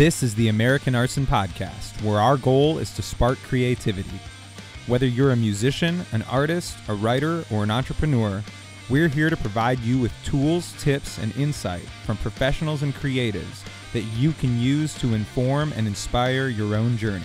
This is the American Arson Podcast, where our goal is to spark creativity. Whether you're a musician, an artist, a writer, or an entrepreneur, we're here to provide you with tools, tips, and insight from professionals and creatives that you can use to inform and inspire your own journey.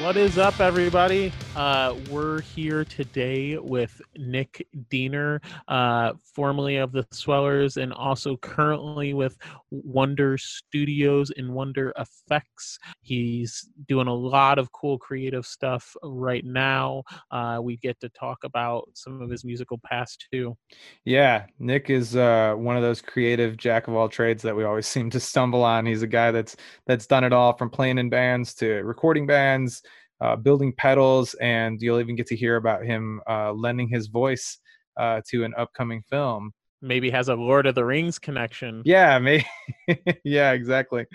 What is up, everybody? Uh, we're here today with Nick Diener, uh, formerly of the Swellers, and also currently with Oneder Studios and Oneder Effects. He's doing a lot of cool creative stuff right now. Uh, we get to talk about some of his musical past too. Yeah, Nick is uh, one of those creative jack of all trades that we always seem to stumble on. He's a guy that's that's done it all from playing in bands to recording bands uh, building pedals, and you'll even get to hear about him uh, lending his voice uh, to an upcoming film. Maybe has a Lord of the Rings connection. Yeah, maybe. yeah, exactly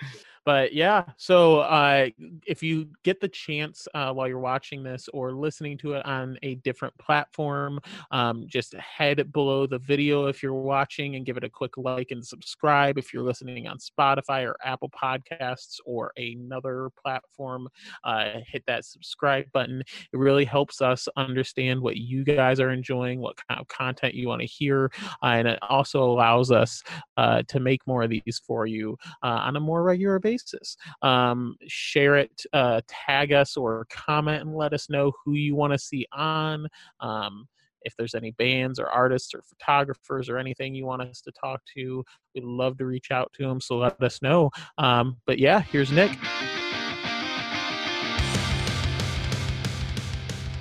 but yeah so uh, if you get the chance uh, while you're watching this or listening to it on a different platform um, just head below the video if you're watching and give it a quick like and subscribe if you're listening on spotify or apple podcasts or another platform uh, hit that subscribe button. It really helps us understand what you guys are enjoying what kind of content you want to hear and it also allows us uh, to make more of these for you uh, on a more regular basis basis. Um, share it, uh, tag us, or comment and let us know who you want to see on. Um, if there's any bands or artists or photographers or anything you want us to talk to, we'd love to reach out to them. So let us know. Um, but yeah, here's Nick.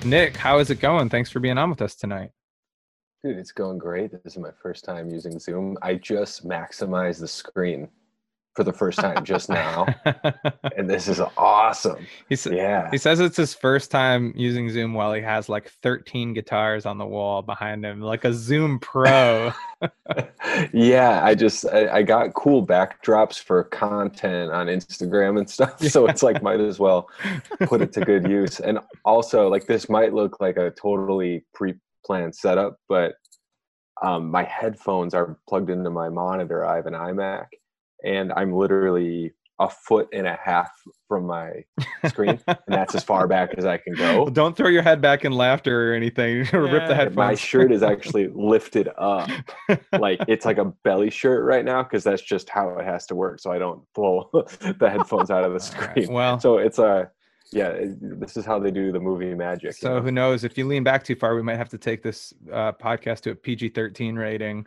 Nick, how is it going? Thanks for being on with us tonight. Dude, it's going great. This is my first time using Zoom. I just maximized the screen for the first time just now, and this is awesome. He yeah. He says it's his first time using Zoom while he has like 13 guitars on the wall behind him, like a Zoom Pro. yeah, I just I, I, got cool backdrops for content on Instagram and stuff, so it's like might as well put it to good use. And also, like this might look like a totally pre-planned setup, but um, my headphones are plugged into my monitor. I have an iMac and I'm literally a foot and a half from my screen, and that's as far back as I can go. Well, don't throw your head back in laughter or anything. Yeah. Rip the headphones. My shirt is actually lifted up, like it's like a belly shirt right now, because that's just how it has to work. So I don't pull the headphones out of the screen. Right. Well, so it's a yeah, this is how they do the movie magic. So you know? who knows? If you lean back too far, we might have to take this uh, podcast to a PG thirteen rating.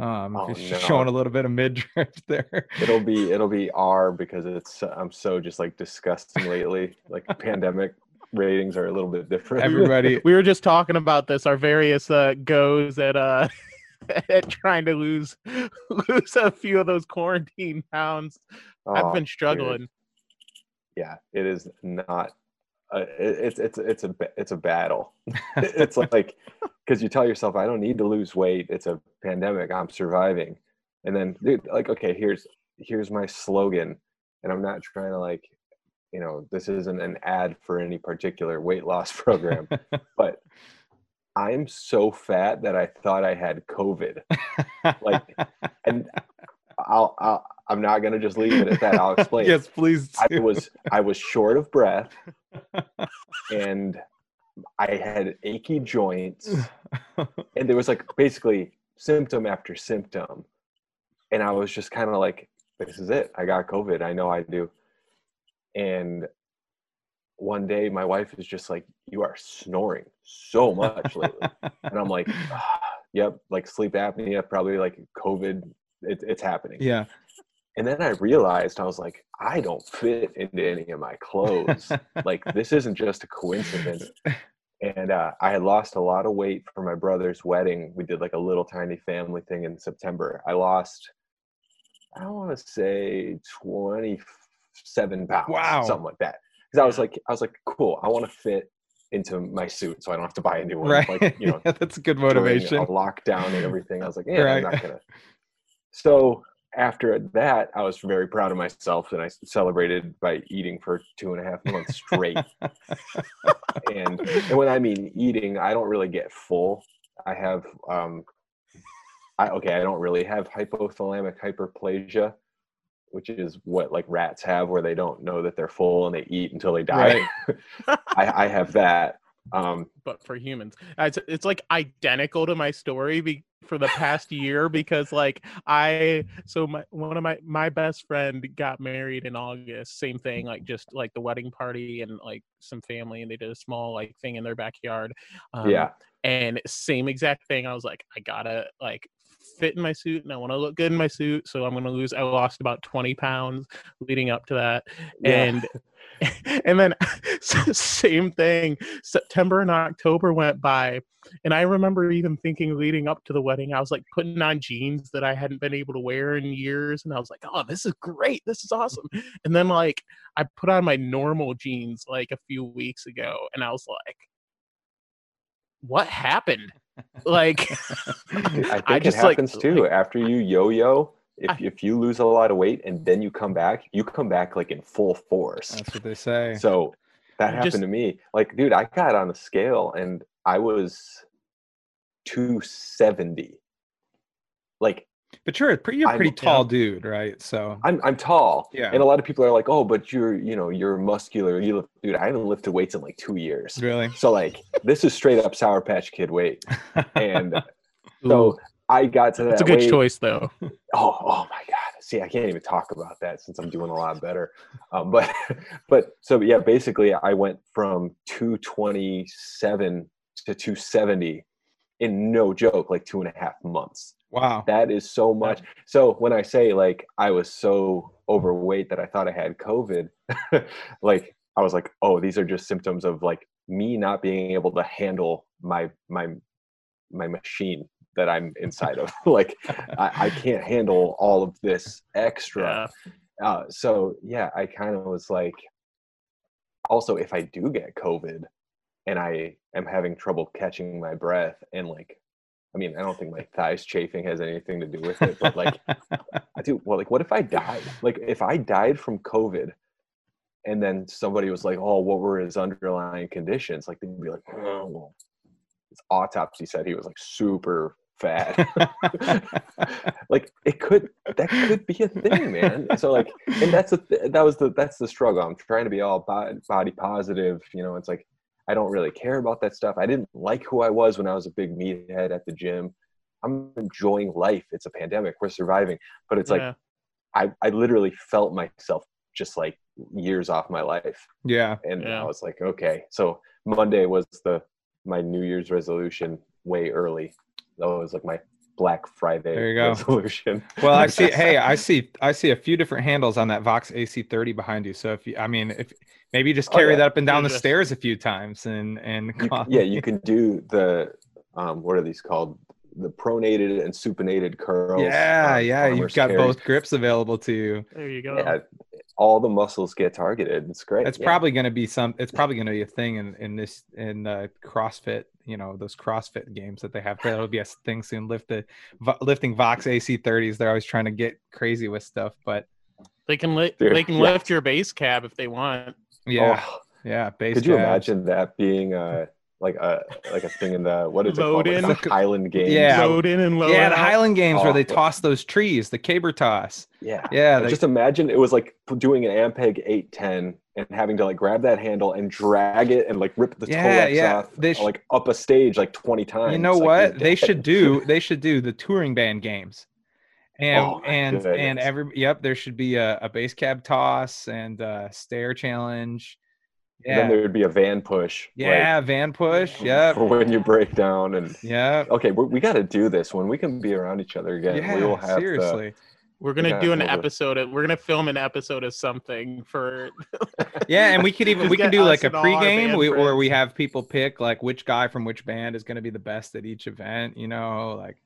Um, oh, no. showing a little bit of midriff there. It'll be it'll be R because it's I'm so just like disgusting lately. like pandemic ratings are a little bit different. Everybody, we were just talking about this. Our various uh, goes at uh at trying to lose lose a few of those quarantine pounds. Oh, I've been struggling. Dude. Yeah, it is not uh, it's it's it's a it's a battle. it's like because you tell yourself, I don't need to lose weight. It's a pandemic. I'm surviving, and then dude, like okay, here's here's my slogan, and I'm not trying to like, you know, this isn't an ad for any particular weight loss program, but I'm so fat that I thought I had COVID. like, and I'll, I'll I'm not gonna just leave it at that. I'll explain. yes, please. Do. I was I was short of breath, and I had achy joints, and there was like basically symptom after symptom, and I was just kind of like, "This is it. I got COVID. I know I do." And one day, my wife is just like, "You are snoring so much lately," and I'm like, ah, "Yep, like sleep apnea, probably like COVID. It, it's happening." Yeah. And then I realized I was like, I don't fit into any of my clothes. like this isn't just a coincidence. And uh, I had lost a lot of weight for my brother's wedding. We did like a little tiny family thing in September. I lost, I don't want to say 27 pounds, wow, something like that. Because I was like, I was like, cool. I want to fit into my suit so I don't have to buy a new one. Right. Like, you know, yeah, that's a good motivation. A lockdown and everything. I was like, yeah, right. I'm not gonna. So after that, I was very proud of myself, and I celebrated by eating for two and a half months straight. and, and when I mean eating, I don't really get full. I have um, I okay, I don't really have hypothalamic hyperplasia, which is what like rats have, where they don't know that they're full and they eat until they die. I, I have that. Um, but for humans it's, it's like identical to my story be, for the past year because like i so my one of my my best friend got married in august same thing like just like the wedding party and like some family and they did a small like thing in their backyard um, yeah, and same exact thing i was like i gotta like fit in my suit and i want to look good in my suit so i'm gonna lose i lost about 20 pounds leading up to that Yeah. and and then same thing. September and october went by and i remember even thinking leading up to the wedding i was like putting on jeans that i hadn't been able to wear in years and i was like oh this is great. This is awesome. And then like i put on my normal jeans like a few weeks ago and i was like what happened? Like I think I it just, like- happens too. After you yo-yo, if I- if you lose a lot of weight and then you come back, you come back like in full force. That's what they say. So that happened just- to me. Like, dude, I got on the scale and I was 270. Like, But you're a pretty, you're a pretty tall dude, right? So I'm I'm tall. Yeah. And a lot of people are like, oh, but you're, you know, you're muscular. You lift, dude, I haven't lifted weights in like two years. really, So like this is straight up Sour Patch Kid weight. And so I got to that. it's a good weight. choice though Oh, oh my God. See, I can't even talk about that since I'm doing a lot better. Um, but, but so yeah, basically, I went from 227 to 270 in no joke, like two and a half months. wow. That is so much. So when I say like I was so overweight that I thought I had COVID, like I was like, oh, these are just symptoms of like me not being able to handle my my my machine that I'm inside of. like I, I can't handle all of this extra. yeah Uh, so yeah, I kind of was like, also if I do get COVID and I am having trouble catching my breath and like, I mean, I don't think my thighs chafing has anything to do with it, but like, I do. Well, like, what if I died? Like, if I died from COVID, and then somebody was like, "Oh, what were his underlying conditions?" Like, they'd be like, "Oh, well, his autopsy said he was like super fat." like, it could that could be a thing, man. So like, and that's the that was the that's the struggle. I'm trying to be all body, body positive. You know, it's like I don't really care about that stuff. I didn't like who I was when I was a big meathead at the gym. I'm enjoying life. It's a pandemic. We're surviving. But it's like Yeah. I, I literally felt myself just like years off my life. yeah. And Yeah. I was like, okay. So Monday was the my New Year's resolution way early. That was like my Black Friday There you go. resolution. Well, I see. hey, I see. I see a few different handles on that Vox AC30 behind you. So if you, I mean, if maybe you just Oh, carry yeah. that up and down You the just- stairs a few times and and You yeah, you can do the um what are these called? The pronated and supinated curls. yeah, um, yeah. You've got carry. both grips available to you. there you go Yeah, all the muscles get targeted. It's great. It's yeah. probably going to be some. It's probably going to be a thing in in this in uh, CrossFit. You know those CrossFit games that they have. That'll be a thing soon. Lift the vo- lifting Vox AC30s. They're always trying to get crazy with stuff, but they can li- Dude, they can yeah. lift your bass cab if they want yeah, Oh, yeah. Base Could you jabs. imagine that being uh like a like a thing in the what is it called? Like the Highland Games. Yeah. load in and load Yeah, the. Highland Games where they but- toss those trees, the caber toss. Yeah. Yeah, they, just imagine it was like doing an Ampeg 810 and having to like grab that handle and drag it and like rip the toe Yeah, wraps yeah. off They uh, sh- like up a stage like 20 times. you know Like, what they should do they should do the touring band games and Oh, my and and every yep there should be a, a bass cab toss and a stair challenge And then there would be a van push. like, yeah van push Yeah. For when you break down and yeah. okay, we, we got to do this when we can be around each other again. we will have seriously we're gonna Yeah, do an episode of, we're gonna film an episode of something for yeah and we could even we can do like a and all pregame we, where we we have people pick like which guy from which band is going to be the best at each event you know like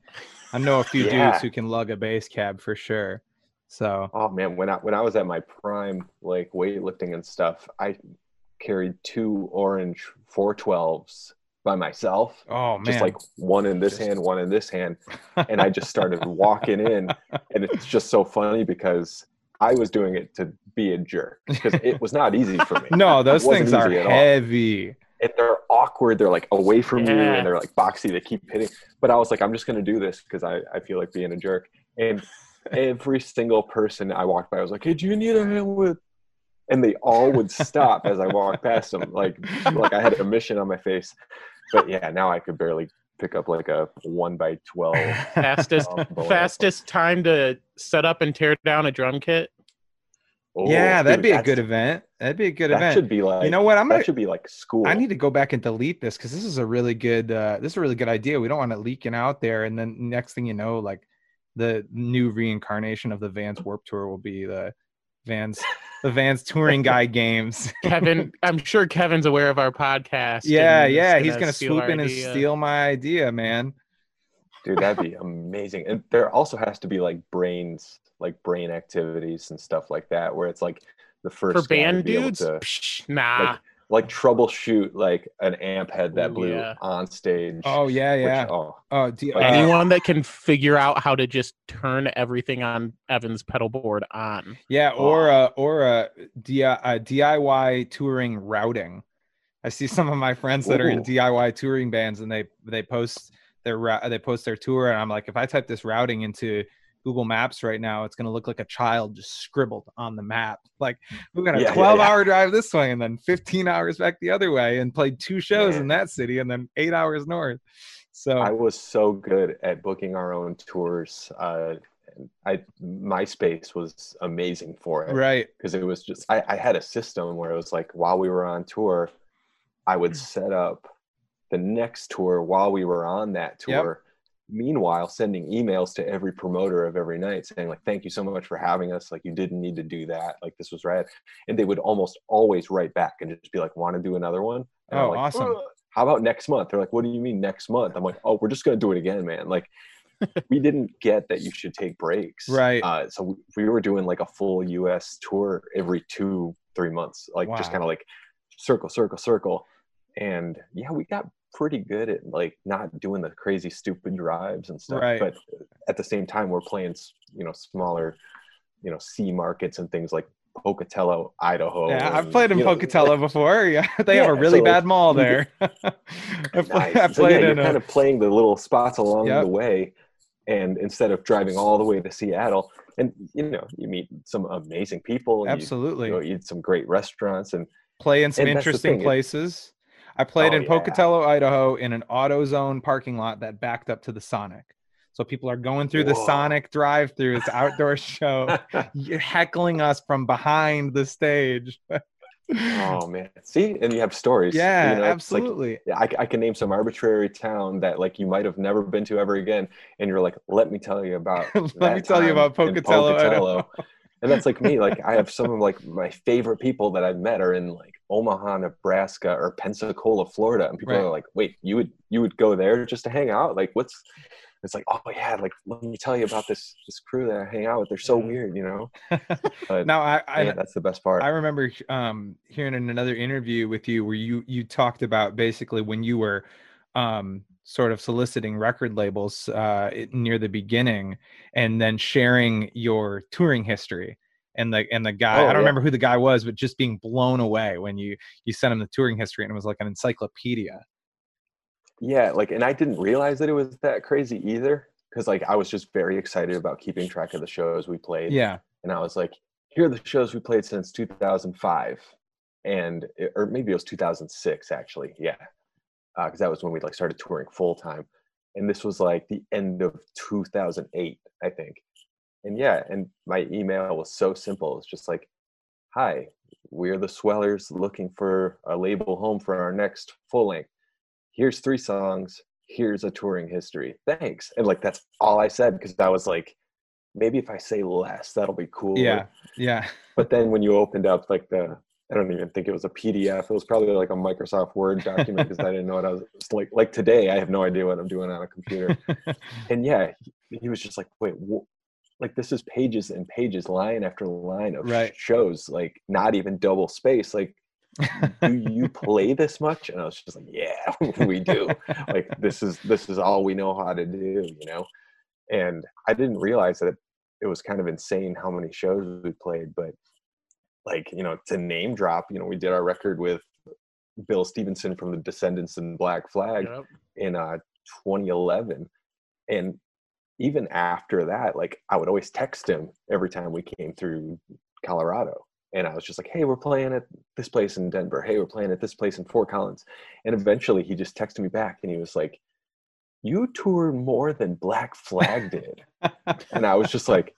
i know a few Yeah. dudes who can lug a bass cab for sure so Oh man, when I when I was at my prime, like weightlifting and stuff, I carried two orange 412s by myself. oh man Just like one in this Just- hand, one in this hand. And I just started walking in. And it's just so funny because I was doing it to be a jerk because it was not easy for me. no those things are heavy and they're awkward. They're like away from you, and they're like boxy. They keep hitting. But I was like, I'm just gonna do this because I I feel like being a jerk. And every single person I walked by, I was like, Hey, do you need a hand with? And they all would stop as I walked past them, like like I had a mission on my face. But yeah, now I could barely pick up like a one by twelve. Fastest um, fastest time to set up and tear down a drum kit. Oh, yeah, that'd dude, be a good event. That'd be a good That event. should be like you know what? I'm gonna. should be like school. I need to go back and delete this because this is a really good. Uh, this is a really good idea. We don't want it leaking out there, and then next thing you know, like the new reincarnation of the Vans Warp Tour will be the Vans, the Vans Touring Guide Games. Kevin, I'm sure Kevin's aware of our podcast. yeah, and is yeah, he's gonna swoop our in and steal my idea, man. dude that'd be amazing and there also has to be like brains like brain activities and stuff like that where it's like the first for guy to band dudes. to, Psh, nah, like, like troubleshoot like an amp head that blew yeah. on stage Oh yeah, which- yeah. oh Oh, do, uh, anyone that can figure out how to just turn everything on Evan's pedal board on. Yeah, Oh. or uh, or uh, D- uh, DIY touring routing. I see some of my friends that are in DIY touring bands, and they they post their they post their tour, and I'm like, if I type this routing into Google Maps right now, it's gonna look like a child just scribbled on the map. Like we're gonna Yeah, yeah, 12 yeah. hour drive this way, and then 15 hours back the other way, and played two shows in that city, and then eight hours north. So i was so good at booking our own tours uh i myspace was amazing for it right, because it was just I, I had a system where it was like while we were on tour i would set up the next tour while we were on that tour meanwhile sending emails to every promoter of every night saying like thank you so much for having us. Like you didn't need to do that. Like this was rad and they would almost always write back and just be like want to do another one? And Oh, like, awesome. "Ugh, how about next month? They're like what do you mean next month? I'm like oh we're just gonna do it again man. Like we didn't get that you should take breaks. Right. uh, so we, we were doing like a full us tour every two three months like just kind of like circle circle circle. And yeah we got pretty good at like not doing the crazy stupid drives and stuff Right. but at the same time we're playing you know smaller you know c markets and things like pocatello idaho Yeah, I've played in know, Pocatello before. Yeah, they have a really so, bad mall there. I, play, Nice. I So, played yeah, in you're a, kind of playing the little spots along Yep. the way, and instead of driving all the way to Seattle, and you know, you meet some amazing people. and absolutely You, you know, eat some great restaurants, and play in some and interesting places. I played Oh, in yeah. Pocatello, Idaho, in an AutoZone parking lot that backed up to the Sonic. So people are going through the Sonic drive-through. It's outdoor show. You're heckling us from behind the stage. oh man, see, and you have stories. yeah, you know, like- absolutely. yeah, I, I can name some arbitrary town that like you might have never been to ever again, and you're like, let me tell you about. Let me tell you about in Pocatello, and that's like me. Like I have some of like my favorite people that I've met are in like Omaha, Nebraska, or Pensacola, Florida, and people Right. are like, "Wait, you would you would go there just to hang out? Like, what's?" It's like, "Oh yeah, like let me tell you about this this crew that I hang out with. They're so weird, you know." But now I, I yeah, that's the best part. I remember um, hearing in another interview with you where you you talked about basically when you were um, sort of soliciting record labels uh, near the beginning, and then sharing your touring history. And the and the guy Oh, I don't yeah. remember who the guy was, but just being blown away when you you sent him the touring history and it was like an encyclopedia. Yeah, like, and I didn't realize that it was that crazy either, because like I was just very excited about keeping track of the shows we played. Yeah, and I was like, here are the shows we played since 2005, and it- or maybe it was 2006 actually, yeah, uh, because that was when we like started touring full time, and this was like the end of 2008, I think, and yeah, and my email was so simple. It's just like, hi, we're the Swellers looking for a label home for our next full length. Here's three songs. Here's a touring history. Thanks, and like that's all I said because I was like maybe if I say less, that'll be cool. yeah, yeah. But then when you opened up like the, I don't even think it was a PDF. It was probably like a Microsoft Word document because I didn't know what I was like. Like today, I have no idea what I'm doing on a computer. and yeah, he, he was just like, wait, wh- like this is pages and pages, line after line of Right. shows, like not even double space. Like, do you play this much? And I was just like, yeah, we do like this is this is all we know how to do you know and i didn't realize that it was kind of insane how many shows we played but like you know to name drop you know we did our record with Bill Stevenson from the Descendents and Black Flag Yep. in uh 2011 and even after that like i would always text him every time we came through colorado and i was just like hey we're playing at this place in denver. Hey we're playing at this place in fort collins. And eventually he just texted me back and he was like you toured more than black flag did. And i was just like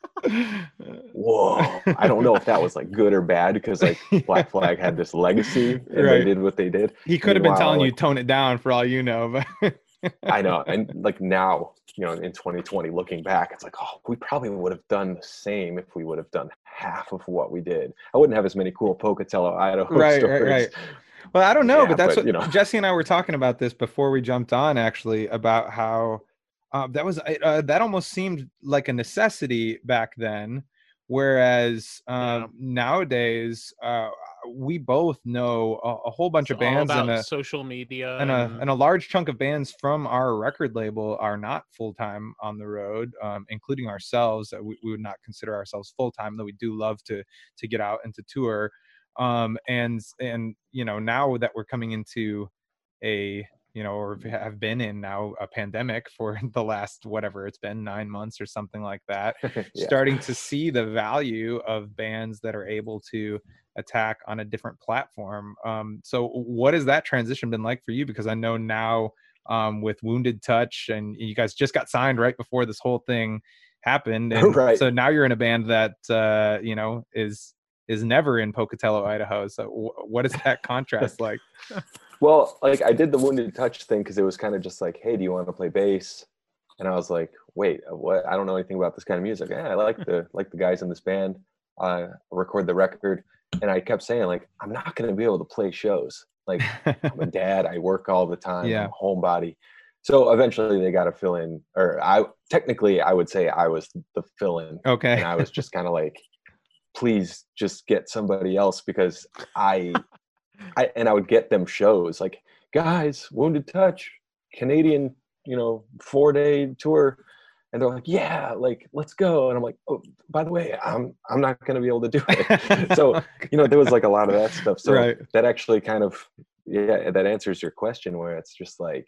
whoa i don't know if that was like good or bad because like black flag had this legacy and they did what they did. He could have been Meanwhile, telling you tone it down for all you know, but I know. And like now, you know, in 2020, looking back, it's like, oh, we probably would have done the same if we would have done half of what we did. I wouldn't have as many cool Pocatello, Idaho Right, right, stories. right. Well, I don't know, Yeah, but that's but, what you know. Jesse and I were talking about this before we jumped on, actually, about how uh, that was uh, that almost seemed like a necessity back then, whereas um, Yeah. nowadays uh, we both know a, a whole bunch It's of bands all and about a social media and a and- and a large chunk of bands from our record label are not full time on the road, um, including ourselves. Uh, We, we would not consider ourselves full time, though we do love to to get out and to tour. Um, and and you know now that we're coming into a you know or have been in now a pandemic for the last whatever it's been nine months or something like that Yeah. starting to see the value of bands that are able to attack on a different platform. Um, so, what has that transition been like for you? Because I know now um, with Wounded Touch, and you guys just got signed right before this whole thing happened, and Right. so now you're in a band that uh, you know is is never in Pocatello, Idaho. So, wh- what is that contrast like? Well, like I did the wounded touch thing because it was kind of just like, hey, do you want to play bass? And I was like, wait, uh, what? I don't know anything about this kind of music. Yeah, I like the like the guys in this band. Uh, record the record, and I kept saying like, I'm not going to be able to play shows. Like I'm a dad. I work all the time. Yeah. I'm homebody. So eventually they got to fill in, or I technically I would say I was the fill in, okay. and I was just kind of like, please just get somebody else because I, I and I would get them shows like guys, Wounded Touch, Canadian, you know, four day tour. And they're like, yeah, like let's go. And I'm like, oh, by the way, I'm I'm not gonna be able to do it. so you know, there was like a lot of that stuff. So Right. that actually kind of yeah, that answers your question where it's just like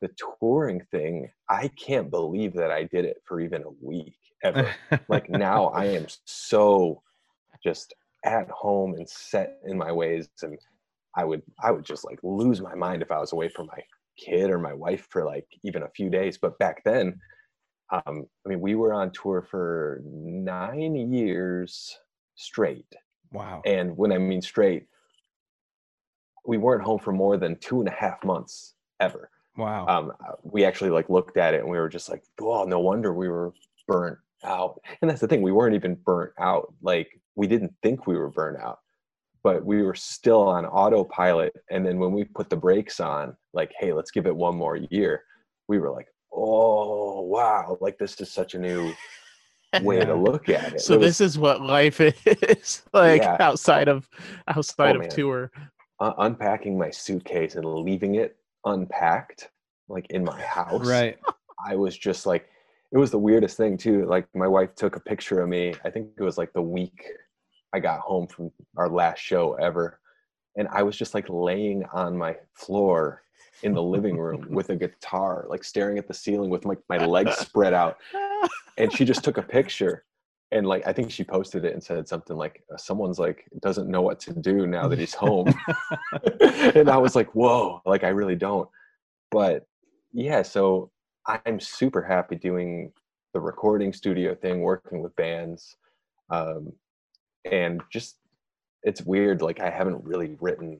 the touring thing, I can't believe that I did it for even a week ever. like now I am so just at home and set in my ways and I would I would just like lose my mind if I was away from my kid or my wife for like even a few days. But back then, um, I mean, we were on tour for nine years straight. wow. And when I mean straight, we weren't home for more than two and a half months ever. Wow. Um, we actually like looked at it and we were just like, oh, no wonder we were burnt out. And that's the thing, we weren't even burnt out. Like we didn't think we were burnt out, but we were still on autopilot. And then when we put the brakes on, like, hey, let's give it one more year, we were like, oh wow, like this is such a new way Yeah. to look at it. so It was- this is what life is like Yeah. outside of outside Oh, of man. tour un- unpacking my suitcase and leaving it unpacked like in my house right. i was just like it was the weirdest thing too like my wife took a picture of me i think it was like the week i got home from our last show ever and i was just like laying on my floor in the living room with a guitar like staring at the ceiling with my, my legs spread out. And she just took a picture and like i think she posted it and said something like someone's like doesn't know what to do now that he's home. And i was like whoa like i really don't. But yeah so i'm super happy doing the recording studio thing working with bands um and just it's weird like i haven't really written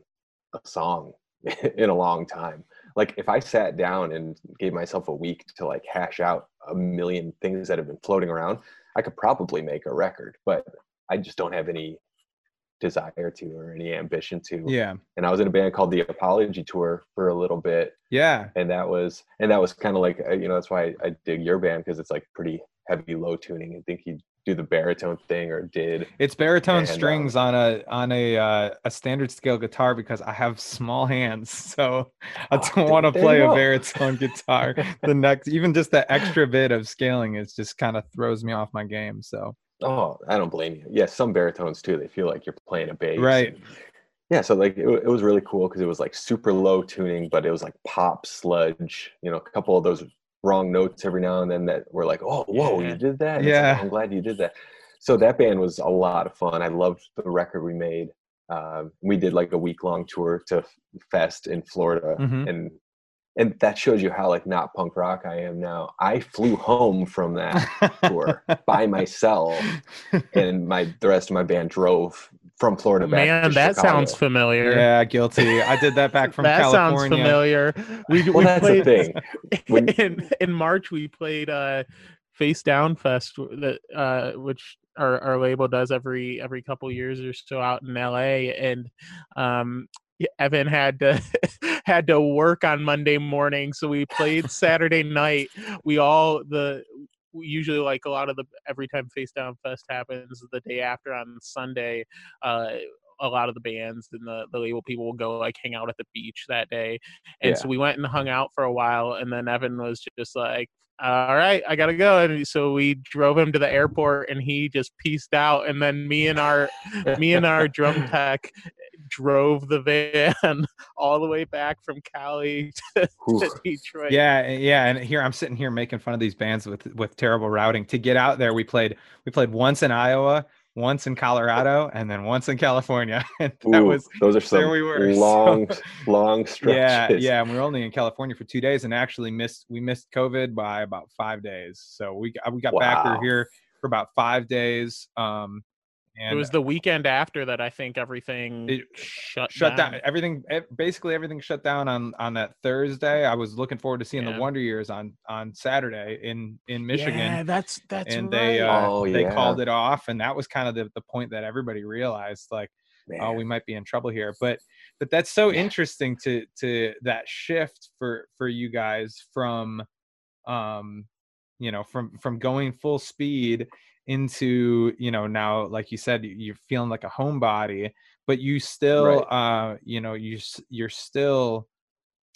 a song in a long time like if i sat down and gave myself a week to like hash out a million things that have been floating around i could probably make a record but i just don't have any desire to or any ambition to Yeah. and i was in a band called the apology tour for a little bit Yeah. and that was and that was kind of like uh, you know that's why I, dig your band because it's like pretty heavy low tuning i think you do the baritone thing or did It's baritone And, um, strings on a on a uh, a standard scale guitar because I have small hands, so I Oh, don't there- want to play a baritone guitar. the next, even just that extra bit of scaling is just kind of throws me off my game. So oh i don't blame you yeah some baritones too they feel like you're playing a bass Right. yeah, so like it, it was really cool because it was like super low tuning, but it was like pop sludge. You know, a couple of those wrong notes every now and then that were like, oh, whoa, Yeah. you did that. And Yeah. like, I'm glad you did that. So that band was a lot of fun. I loved the record we made. Um, we did like a week long tour to Fest in Florida, Mhm. and and that shows you how like not punk rock I am now. I flew home from that tour by myself, and my the rest of my band drove from Florida back. Man, to that Chicago. sounds familiar. yeah, guilty. I did that back from that California. sounds familiar. We, Well, we that's played the thing. When- in in March. We played uh, Facedown Fest, that uh, which our, our label does every every couple years or so out in LA, and um, Evan had to had to work on Monday morning, so we played Saturday night. We all the we usually like a lot of the every time Facedown Fest happens the day after on Sunday. Uh, a lot of the bands and the, the label people will go like hang out at the beach that day. And Yeah. so we went and hung out for a while and then Evan was just like, all right, I gotta go. And so we drove him to the airport and he just pieced out. And then me and our me and our drum tech drove the van all the way back from Cali to, to Detroit. Yeah, yeah, and here I'm sitting here making fun of these bands with with terrible routing. To get out there, we played we played once in Iowa, once in Colorado, and then once in California. And that Ooh, was those are some we were, so- long, long yeah, stretches. yeah. And we were only in California for two days, and actually missed we missed COVID by about five days. So we got- we got back. We Wow. were here for about five days. Um, and it was the weekend after that I think everything It shut shut down. down. Everything, basically everything shut down on on that Thursday. I was looking forward to seeing Yeah. the Wonder Years on on Saturday in in Michigan. Yeah, that's that's and right. they uh, Oh, they yeah. called it off and that was kind of the, the point that everybody realized like oh we might be in trouble here but but that's so Yeah. interesting to to that shift for for you guys from um you know from from going full speed into you know now like you said you- you're feeling like a homebody but you still uh you know you you're still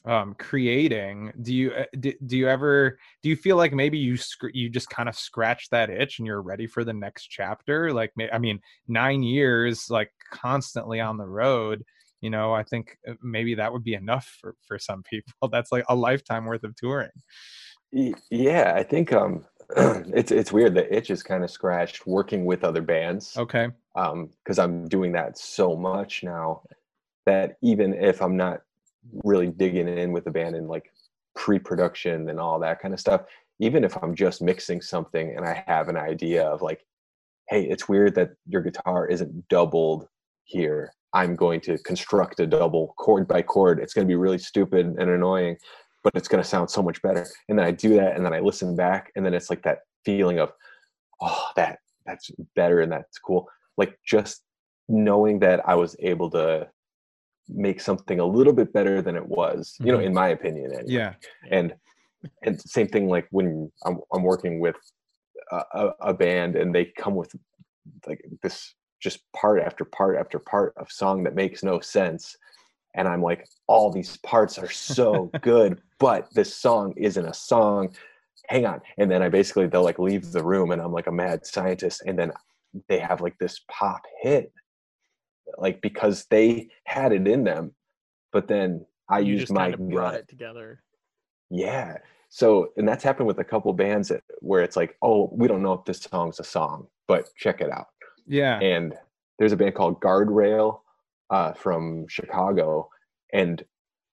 um creating. Do you uh, do, do you ever do you feel like maybe you sc- you just kind of scratch that itch and you're ready for the next chapter? Like i mean 9 years like constantly on the road you know i think uh, maybe that would be enough for for some people. That's like a lifetime worth of touring. Yeah, I think um, it's it's weird. The itch is kind of scratched working with other bands. okay um because i'm doing that so much now that even if i'm not really digging in with the band and like pre-production and all that kind of stuff even if i'm just mixing something and i have an idea of like hey it's weird that your guitar isn't doubled here i'm going to construct a double chord by chord it's going to be really stupid and annoying but it's going to sound so much better and then i do that and then i listen back and then it's like that feeling of oh that that's better and that's cool like just knowing that I was able to make something a little bit better than it was, you know, Mhm. in my opinion. Anyway. yeah And and same thing like when I'm I'm working with a, a band and they come with like this just part after part after part of song that makes no sense. And I'm like, all these parts are so good, but this song isn't a song. Hang on. And then I basically they'll like leave the room and I'm like a mad scientist. And then they have like this pop hit. Like because they had it in them, but then I you used just my kind of brought gut. it together. Yeah. So, and that's happened with a couple bands that, where it's like, oh, we don't know if this song's a song, but check it out. yeah And there's a band called Guardrail uh, from Chicago, and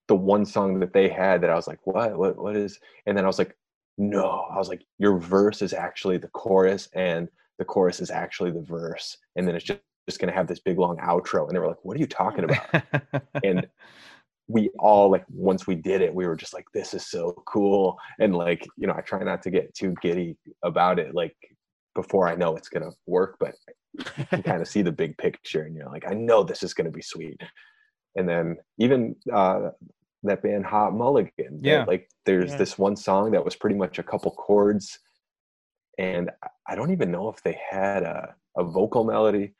the one song that they had that I was like, what, what, what is? And then I was like, no, I was like, your verse is actually the chorus, and the chorus is actually the verse, and then it's just just gonna have this big long outro. And they were like, what are you talking about? and we all like once we did it we were just like this is so cool and like you know i try not to get too giddy about it like before i know it's gonna work but you can kind of see the big picture and you're like i know this is gonna be sweet and then even uh that band hot mulligan they- Yeah. like there's Yeah. this one song that was pretty much a couple chords and I- i don't even know if they had a, a vocal melody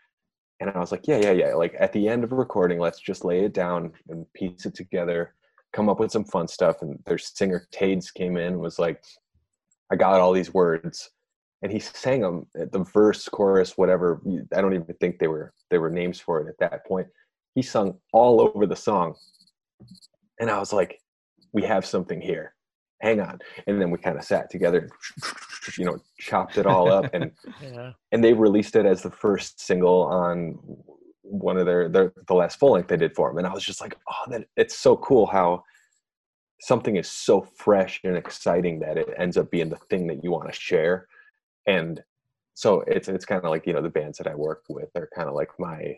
and I was like, yeah, yeah, yeah. Like at the end of a recording, let's just lay it down and piece it together, come up with some fun stuff. And their singer Tades came in and was like, I got all these words. And he sang them uh, the verse, chorus, whatever. I don't even think they were they were names for it at that point. he sung all over the song and i was like we have something here hang on and then we kind of sat together you know chopped it all up and Yeah. and they released it as the first single on one of their, their the last full length they did for him and i was just like oh that it's so cool how something is so fresh and exciting that it ends up being the thing that you want to share and so it's it's kind of like you know the bands that i work with they're kind of like my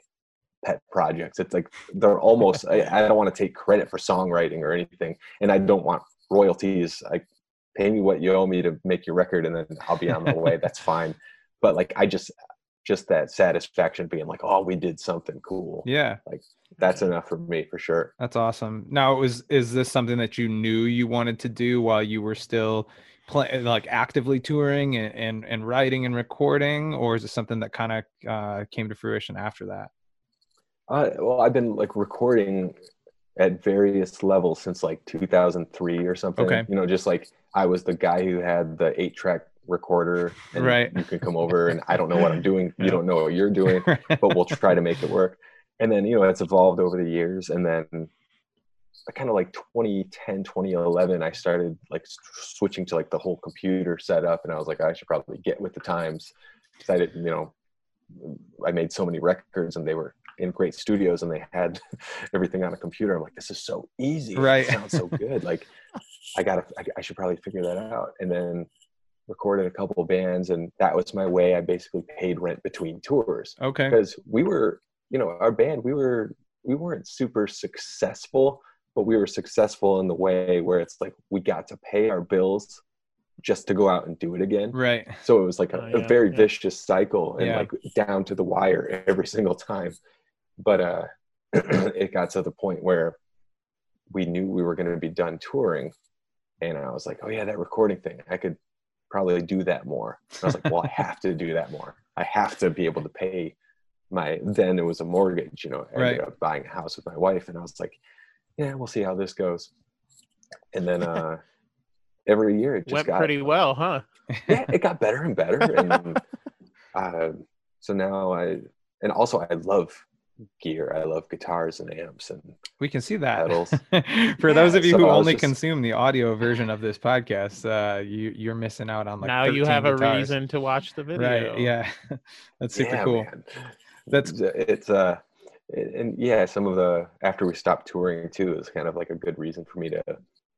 pet projects. It's like they're almost I, I don't want to take credit for songwriting or anything and i don't want royalties. Like pay me what you owe me to make your record and then i'll be on my way. That's fine. But like i just just that satisfaction being like oh we did something cool. Yeah, Like that's enough for me for sure. That's awesome. Now, it was is this something that you knew you wanted to do while you were still play, like actively touring and, and and writing and recording, or is it something that kind of uh, came to fruition after that? uh, well i've been like recording at various levels since like 2003 or something Okay. you know just like i was the guy who had the eight track recorder and Right. you can come over and i don't know what i'm doing Yeah. you don't know what you're doing but we'll try to make it work. And then, you know, it's evolved over the years. And then kind of like 2010, 2011, I started like switching to like the whole computer setup. And I was like, I should probably get with the times. Cause I didn't, you know, I made so many records and they were in great studios and they had everything on a computer. I'm like, this is so easy. Right. It sounds so good. Like I gotta, I, I should probably figure that out. And then recorded a couple of bands and that was my way. I basically paid rent between tours okay. because we were you know our band we were we weren't super successful but we were successful in the way where it's like we got to pay our bills just to go out and do it again. Right. so it was like a, Oh, a very yeah. vicious cycle and Yeah. like down to the wire every single time. But uh it got to the point where we knew we were going to be done touring. And i was like oh yeah that recording thing i could probably do that more. And i was like well i have to do that more. I have to be able to pay my then it was a mortgage you know i ended up buying a house with my wife. And i was like yeah we'll see how this goes and then uh every year it just Went got pretty well, huh? yeah, it got better and better. And uh, so now I, and also I love gear. I love guitars and amps and We can see that. Pedals. For those of you so who only just- consume the audio version of this podcast, uh, you you're missing out on like now you 13 have a reason to watch the video. Right. Yeah. That's super yeah, cool. man. That's It's, it's uh, and yeah, some of the after we stopped touring too is kind of like a good reason for me to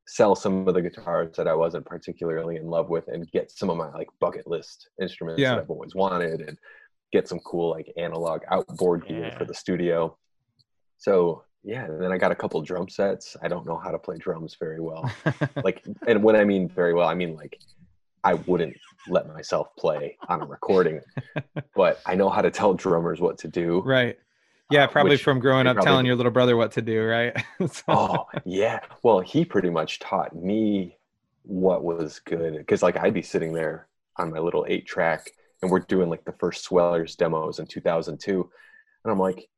sell some of the guitars that I wasn't particularly in love with and get some of my like bucket list instruments Yeah. that I've always wanted and get some cool like analog outboard gear Yeah. for the studio. So yeah, and then I got a couple drum sets. I don't know how to play drums very well. Like, and when I mean very well, I mean like I wouldn't let myself play on a recording, but I know how to tell drummers what to do. right. Yeah, uh, probably from growing up telling do. your little brother what to do, right? So- oh yeah well he pretty much taught me what was good because like i'd be sitting there on my little eight track and we're doing like the first swellers demos in 2002 and i'm like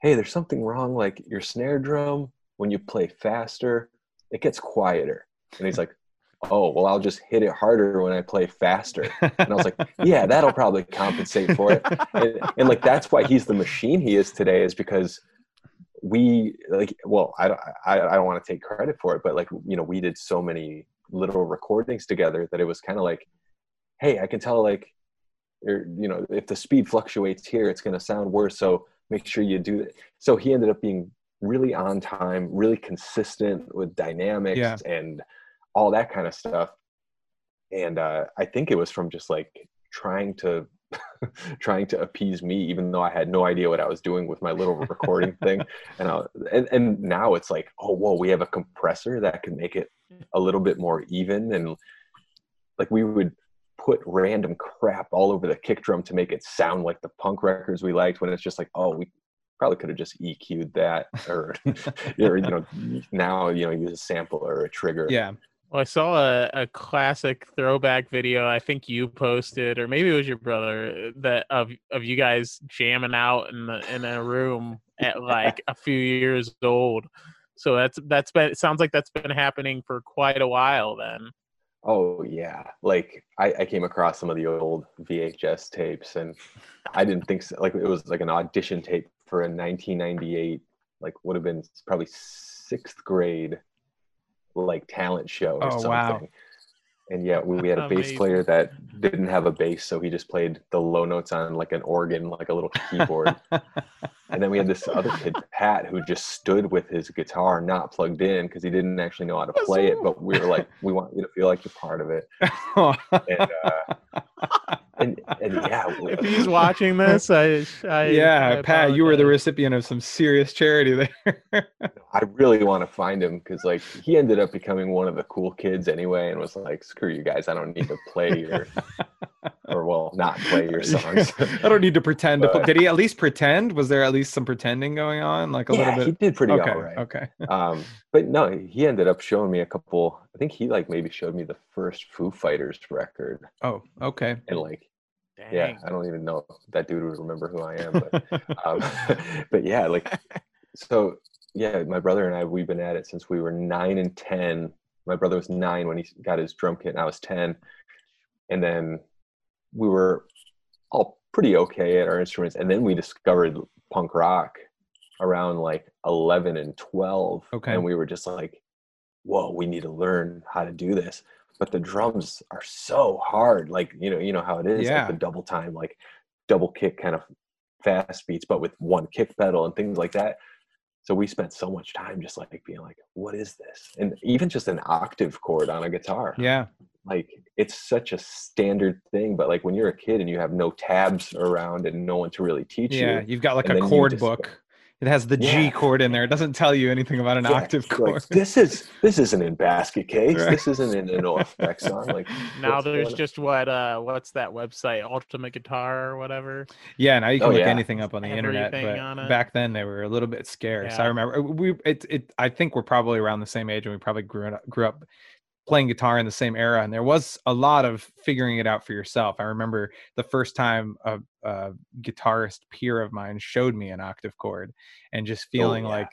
hey there's something wrong like your snare drum when you play faster it gets quieter and he's like oh well i'll just hit it harder when i play faster and i was like yeah that'll probably compensate for it and, and like that's why he's the machine he is today is because we like well i don't i, I don't want to take credit for it but like you know we did so many little recordings together that it was kind of like hey i can tell like or, you know if the speed fluctuates here it's going to sound worse so make sure you do that so he ended up being really on time really consistent with dynamics Yeah. and all that kind of stuff. And uh, i think it was from just like trying to trying to appease me even though i had no idea what i was doing with my little recording thing. And, I, and and now it's like oh whoa we have a compressor that can make it a little bit more even. And like we would put random crap all over the kick drum to make it sound like the punk records we liked when it's just like oh we probably could have just EQ'd that or, or you know now you know use a sample or a trigger. Yeah. Well, I saw a, a classic throwback video. I think you posted, or maybe it was your brother, that of of you guys jamming out in the in a room at like a few years old. So that's that's been. It sounds like that's been happening for quite a while. Then. Oh yeah, like I, I came across some of the old VHS tapes, and I didn't think so, like it was like an audition tape for a 1998 like would have been probably sixth grade like talent show or Oh, something. wow. And yeah, we, we had a bass player that didn't have a bass, so he just played the low notes on like an organ, like a little keyboard. and then we had this other kid, Pat, who just stood with his guitar not plugged in because he didn't actually know how to play it. But we were like, we want you to feel like you're part of it. And uh, and, and yeah, If he's watching this, I, I yeah, I Pat, you were the recipient of some serious charity there. I really want to find him because like he ended up becoming one of the cool kids anyway, and was like, "Screw you guys, I don't need to play your, or well, not play your songs." I don't need to pretend. To pl- But- Did he at least pretend? Was there at least some pretending going on? Like a yeah, little bit? he did pretty okay. all right. Okay. Um, but no, he ended up showing me a couple. I think he like maybe showed me the first Foo Fighters record, Oh, okay. and like, yeah, I don't even know if that dude would remember who I am, but um, but yeah, like so yeah, my brother and I we've been at it since we were nine and ten. My brother was nine when he got his drum kit, and I was ten. And then we were all pretty okay at our instruments, and then we discovered punk rock around like eleven and twelve. Okay. and we were just like, "Whoa, we need to learn how to do this." But the drums are so hard, like you know, you know how it is, Yeah. like the double time, like double kick kind of fast beats, but with one kick pedal and things like that. So we spent so much time just like being like, what is this? And even just an octave chord on a guitar. Yeah. Like it's such a standard thing, but like when you're a kid and you have no tabs around and no one to really teach Yeah. you. You've got like a chord book. It has the G chord in there. It doesn't tell you anything about an yeah, octave it's like, chord. this is this isn't in basket case. Right. This isn't in an effect song. Like Now there's just what uh what's that website Ultimate Guitar or whatever. Yeah, now you can Oh, look yeah. anything up on the internet, Everything but on back then they were a little bit scarce. I remember uh, we it it I think we're probably around the same age and we probably grew up grew up playing guitar in the same era and there was a lot of figuring it out for yourself. I remember the first time a, a guitarist peer of mine showed me an octave chord and just oh, feeling Oh, yeah. like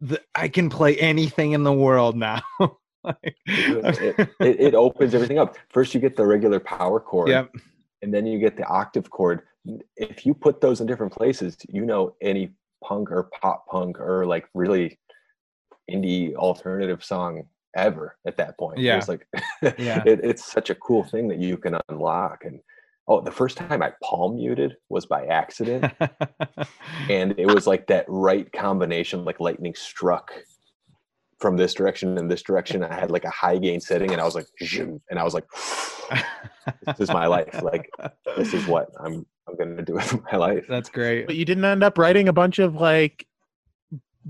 the, I can play anything in the world now. like, it, it, it opens everything up. First you get the regular power chord. Yep. and then you get the octave chord. If you put those in different places, you know any punk or pop punk or like really indie alternative song ever at that point. Yeah. It's like Yeah. it, it's such a cool thing that you can unlock. And oh, the first time I palm muted was by accident. and it was like that right combination, like lightning struck from this direction and this direction. I had like a high gain setting and I was like, "Zoom," and I was like, this is my life. Like this is what I'm I'm gonna do with my life. That's great. But you didn't end up writing a bunch of like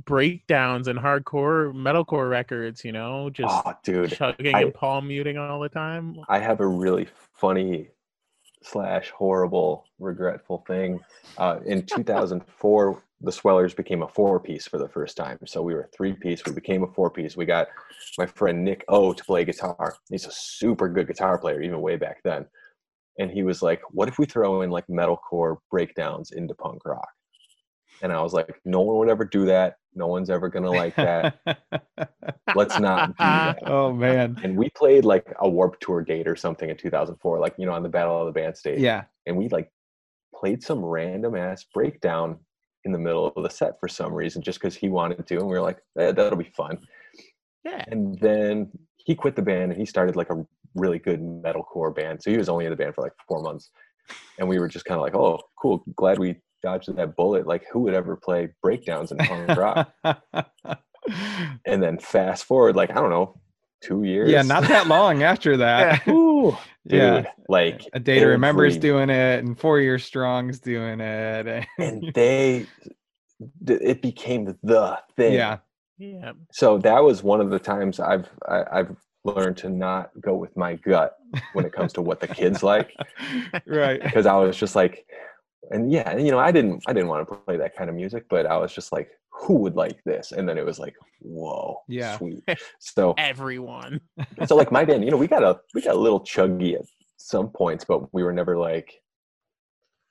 breakdowns and hardcore metalcore records, you know, just Oh, dude, chugging I- and palm muting all the time. I have a really funny slash horrible regretful thing. Uh, in 2004, the Swellers became a four piece for the first time. So we were a three piece. We became a four piece. We got my friend Nick O to play guitar. He's a super good guitar player, even way back then. And he was like, "What if we throw in like metalcore breakdowns into punk rock?" And I was like, "No one would ever do that. No one's ever gonna like that. Let's not do that." oh man. and we played like a Warped Tour date or something in 2004 like you know on the battle of the band stage Yeah. and we like played some random ass breakdown in the middle of the set for some reason just because he wanted to and we were like eh, that'll be fun Yeah. and then he quit the band and he started like a really good metalcore band so he was only in the band for like four months and we were just kind of like oh cool glad we dodged that bullet like who would ever play breakdowns in punk rock and then fast forward like i don't know two years yeah, not that long after that. Ooh, dude, Yeah. like A day to remember is doing it, and Four Year Strong's doing it. and they it became the thing yeah, Yeah. so that was one of the times i've I, i've learned to not go with my gut when it comes to what the kids like right. because i was just like and yeah and, you know i didn't i didn't want to play that kind of music but i was just like who would like this and then it was like whoa Yeah. sweet so Everyone. so like my band you know we got a we got a little chuggy at some points but we were never like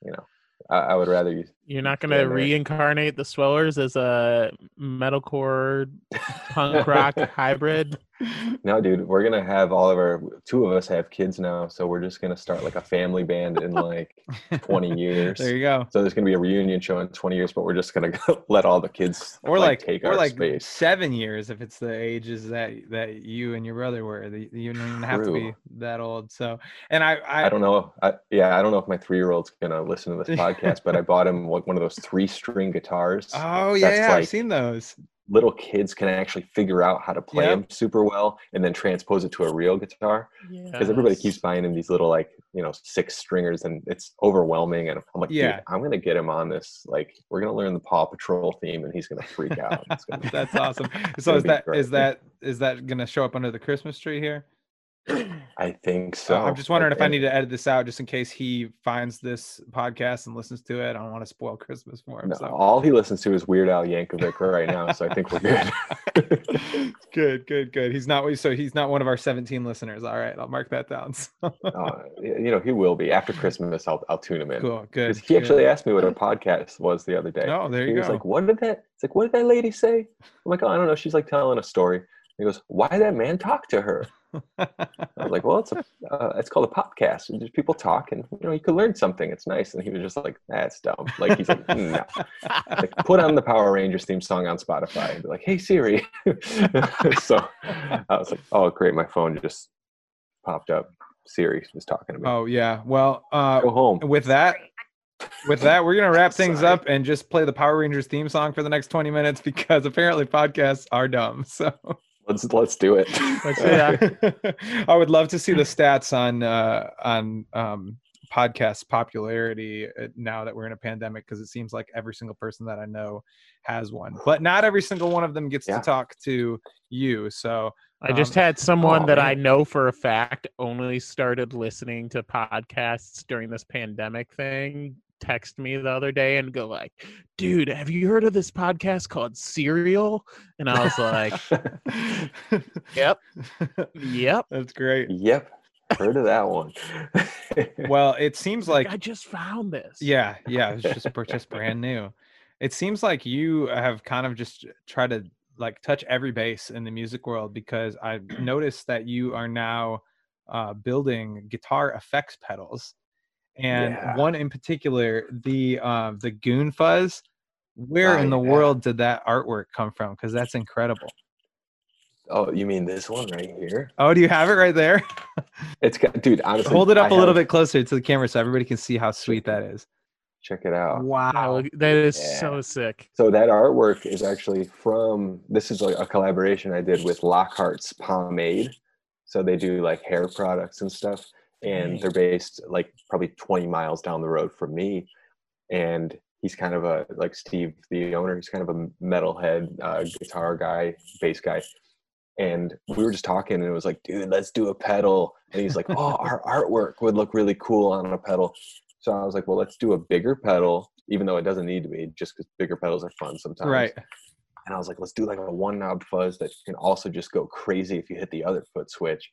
you know i, I would rather you You're not gonna Damn reincarnate the Swellers as a metalcore punk rock hybrid. No, dude, we're gonna have all of our two of us have kids now, so we're just gonna start like a family band in like 20 years. there you go. So there's gonna be a reunion show in 20 years, but we're just gonna let all the kids Or like, take or our like space. seven years if it's the ages that that you and your brother were. The- You don't even have to be that old. So, and I, I, I don't know. I, yeah, I don't know if my three year old's gonna listen to this podcast, but I bought him like one of those three string guitars. Oh yeah, That's yeah, I've seen those. Little kids can actually figure out how to play Yep. them super well, and then transpose it to a real guitar. Because everybody keeps buying them these little like you know six stringers, and it's overwhelming. And I'm like, Yeah. dude, I'm gonna get him on this. Like, we're gonna learn the Paw Patrol theme, and he's gonna freak out. It's gonna be- That's awesome. So is be that great. is that is that gonna show up under the Christmas tree here? I think So so. I'm just wondering Like, if I need to edit this out just in case he finds this podcast and listens to it. I don't want to spoil Christmas for him. No, so all he listens to is Weird Al Yankovic right now, so I think we're good. good, good, good. He's not so he's not one of our 17 listeners. All right, I'll mark that down. So, uh, you know, he will be after Christmas. I'll I'll tune him in. cool, good. He actually asked me what a podcast was the other day. Oh, there he you was go. like, "What did that?" It's like, "What did that lady say?" I'm like, "Oh, I don't know." She's like telling a story. He goes, "Why did that man talk to her?" I was like, "Well, it's a, uh, it's called a podcast. And just people talk, and you know, you could learn something. It's nice." And he was just like, "That's dumb." Like he's like, "No." Like, put on the Power Rangers theme song on Spotify and be like, "Hey Siri." so I was like, "Oh, great!" My phone just popped up. Siri was talking to me. oh yeah. Well, uh, Go home. with that, with that, we're gonna wrap things Sorry. up and just play the Power Rangers theme song for the next 20 minutes because apparently podcasts are dumb. So. Let's let's do it. Let's do that. I would love to see the stats on uh, on um, podcast popularity uh, now that we're in a pandemic because it seems like every single person that I know has one, but not every single one of them gets Yeah. to talk to you. So I just Um, had someone oh, that I know for a fact only started listening to podcasts during this pandemic thing text me the other day and go like, "Dude, have you heard of this podcast called Serial?" And I was like, "Yep, yep." that's great. yep, heard of that one. Well, it seems like I just found this. Yeah, yeah, it's just just brand new. It seems like you have kind of just tried to like touch every base in the music world because I've noticed that you are now uh, building guitar effects pedals, and Yeah. one in particular, the uh, the Goon Fuzz. Where in the yeah. world did that artwork come from? Because that's incredible. oh, you mean this one right here? Oh, do you have it right there? It's got, dude. Honestly, Hold it up a a little bit closer to the camera so everybody can see how sweet that is. Check it out. Wow, Wow. that is Yeah. so sick. So that artwork is actually from. This is like a collaboration I did with Lockhart's Pomade. So they do like hair products and stuff, and they're based like probably 20 miles down the road from me. And he's kind of a like Steve, the owner. He's kind of a metalhead uh, guitar guy, bass guy. And we were just talking, and it was like, dude, let's do a pedal. And he's like, oh, our artwork would look really cool on a pedal. So I was like, well, let's do a bigger pedal, even though it doesn't need to be, just because bigger pedals are fun sometimes. Right. And I was like, let's do like a one knob fuzz that can also just go crazy if you hit the other foot switch.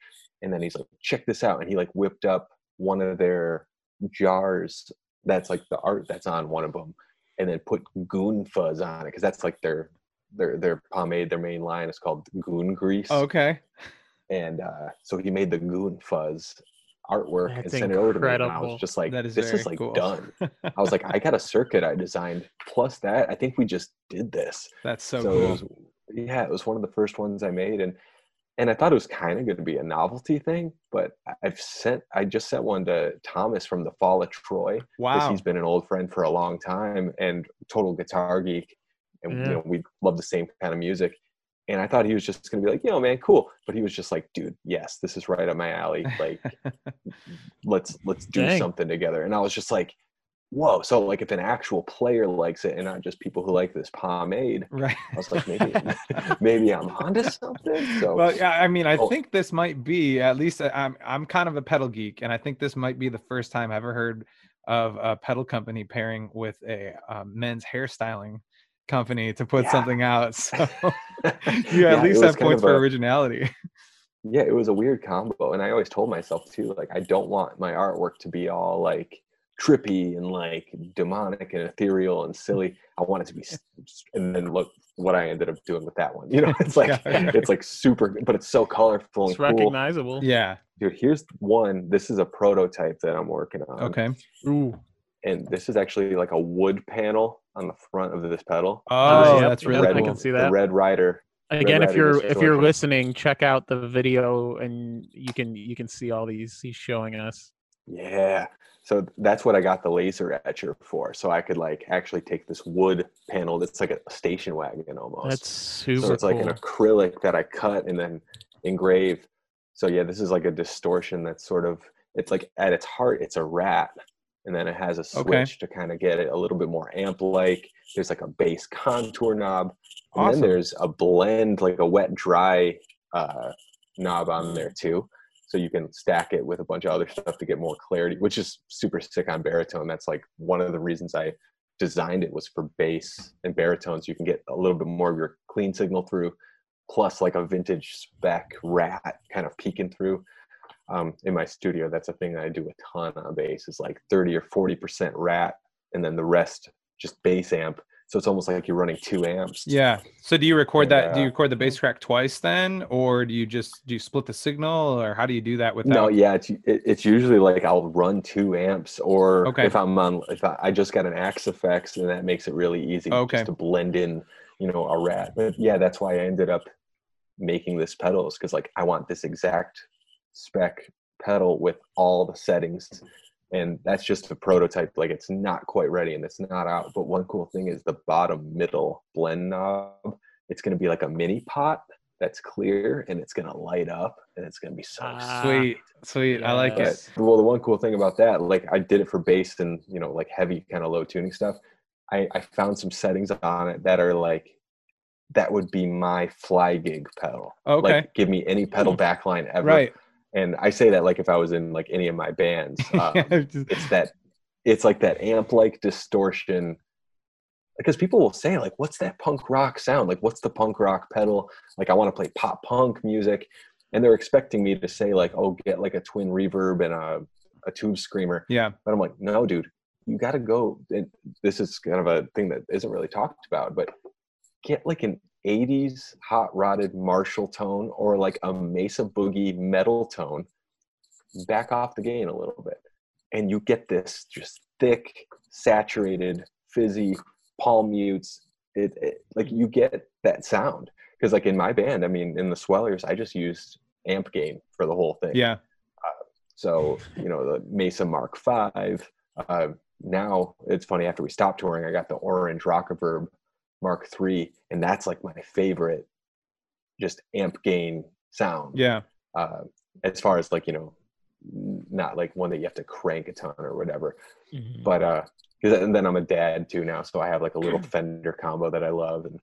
And then he's like, check this out. And he like whipped up one of their jars that's like the art that's on one of them and then put goon fuzz on it because that's like their their their pomade their main line is called goon grease Okay. and uh, so he made the goon fuzz artwork and That's sent it over to me and i was just like is this is like cool. done i was like i got a circuit i designed plus that i think we just did this That's so, so, cool. it was yeah it was one of the first ones i made and and i thought it was kind of going to be a novelty thing but i've sent i just sent one to thomas from the fall of troy because wow. he's been an old friend for a long time and total guitar geek and you mm-hmm. know we love the same kind of music and i thought he was just going to be like know man cool but he was just like dude yes this is right up my alley like let's let's do Dang. something together and i was just like whoa so like if an actual player likes it and not just people who like this pomade right. i was like maybe maybe i'm onto something so Well, yeah, I mean, I Oh. think this might be at least uh, I'm I'm kind of a pedal geek, and I think this might be the first time i've ever heard of a pedal company pairing with a um, men's hairstyling company to put Yeah. something out. So you Yeah, at least have points for a- originality. yeah it was a weird combo and i always told myself too like i don't want my artwork to be all like trippy and like demonic and ethereal and mm. silly. I want it to be, and then look what I ended up doing with that one. You know, it's like Yeah. it's like super, but it's so colorful and It's cool. recognizable. Yeah. Dude, here's one. This is a prototype that I'm working on. Okay. Ooh. And this is actually like a wood panel on the front of this pedal. Oh, yep, that's yep, really I cool. can see The that. Red Rider. Again, if you're if you're listening, check out the video and you can you can see all these he's showing us. Yeah. So that's what I got the laser etcher for. So I could like actually take this wood panel that's like a station wagon almost. That's super so it's like cool. an acrylic that I cut and then engrave. So yeah, this is like a distortion that's sort of it's like at its heart it's a rat, and then it has a switch Okay. to kind of get it a little bit more amp like. There's like a bass contour knob, and Awesome. then there's a blend like a wet dry uh, knob on there too. So you can stack it with a bunch of other stuff to get more clarity, which is super sick on baritone. That's like one of the reasons I designed it was for bass and baritones. You can get a little bit more of your clean signal through, plus like a vintage spec rat kind of peeking through. Um, in my studio, that's a thing that I do a ton on bass. Is like thirty or forty percent rat, and then the rest just bass amp. So it's almost like you're running two amps. Yeah. So do you record that? Do you record the bass track twice then, or do you just do you split the signal, or how do you do that with No, yeah, it's it, it's usually like I'll run two amps, or Okay. if I'm on, if I, I just got an Axe-Fx, and that makes it really easy oh, Okay. just to blend in, you know, a rat. But yeah, that's why I ended up making this pedals because like I want this exact spec pedal with all the settings, and that's just a prototype. Like it's not quite ready and it's not out. But one cool thing is the bottom middle blend knob. It's going to be like a mini pot that's clear and it's going to light up and it's going to be so Ah. Sweet, sweet. I like it. well, the one cool thing about that, like I did it for bass and you know, like heavy kind of low tuning stuff. I, I found some settings on it that are like that would be my fly gig pedal. Okay. Like give me any pedal backline ever. Right. And I say that like if I was in like any of my bands. Um, it's that it's like that amp like distortion because people will say like what's that punk rock sound like what's the punk rock pedal like i want to play pop punk music and they're expecting me to say like oh get like a twin reverb and a, a tube screamer yeah. but i'm like no dude you got to go and this is kind of a thing that isn't really talked about but get like an 80s hot rodded marshall tone or like a mesa boogie metal tone back off the gain a little bit and you get this just thick saturated fizzy palm mutes it, it like you get that sound because like in my band i mean in the swellers i just used amp gain for the whole thing Yeah. so, you know, the Mesa Mark Five. Uh, now it's funny. After we stopped touring, I got the Orange Rockerverb Mark Three, and that's like my favorite, just amp gain sound. Yeah. Uh, as far as like you know, not like one that you have to crank a ton or whatever. Mhm. But uh, and then I'm a dad too now, so I have like a little Fender combo that I love, and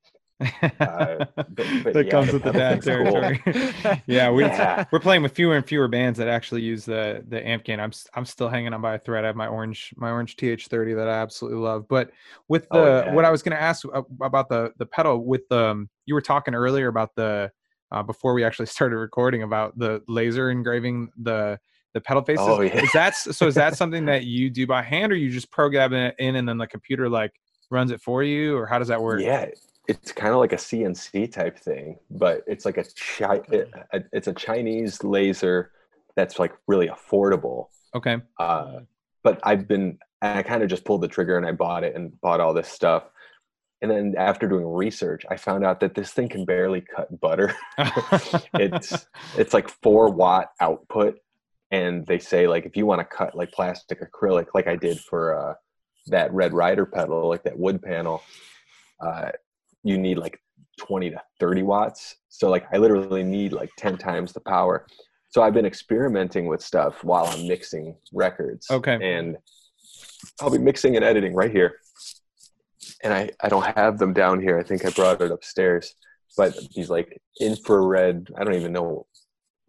Uh, but- but that yeah, comes with the dad thing's cool. territory. yeah, we Yeah. we're playing with fewer and fewer bands that actually use the the amp gain. I'm I'm still hanging on by a thread. I have my orange my orange TH30 that I absolutely love. But with the Oh, what I was going to ask about the the pedal with the um, you were talking earlier about the uh, before we actually started recording about the laser engraving the the pedal faces. Oh, yeah. Is that so? Is that something that you do by hand, or you just program it in and then the computer like runs it for you, or how does that work? Yeah, it's kind of like a CNC type thing, but it's like a, chi- it, it's a Chinese laser that's like really affordable. Okay. Uh, but I've been I kind of just pulled the trigger and I bought it and bought all this stuff. And then after doing research, I found out that this thing can barely cut butter. it's it's like four watt output, and they say like if you want to cut like plastic acrylic, like I did for uh, that Red Rider pedal, like that wood panel, uh, you need like 20 to 30 watts. So like I literally need like 10 times the power. So I've been experimenting with stuff while I'm mixing records. Okay. And I'll be mixing and editing right here. And I, I don't have them down here. I think I brought it upstairs. But these like infrared, I don't even know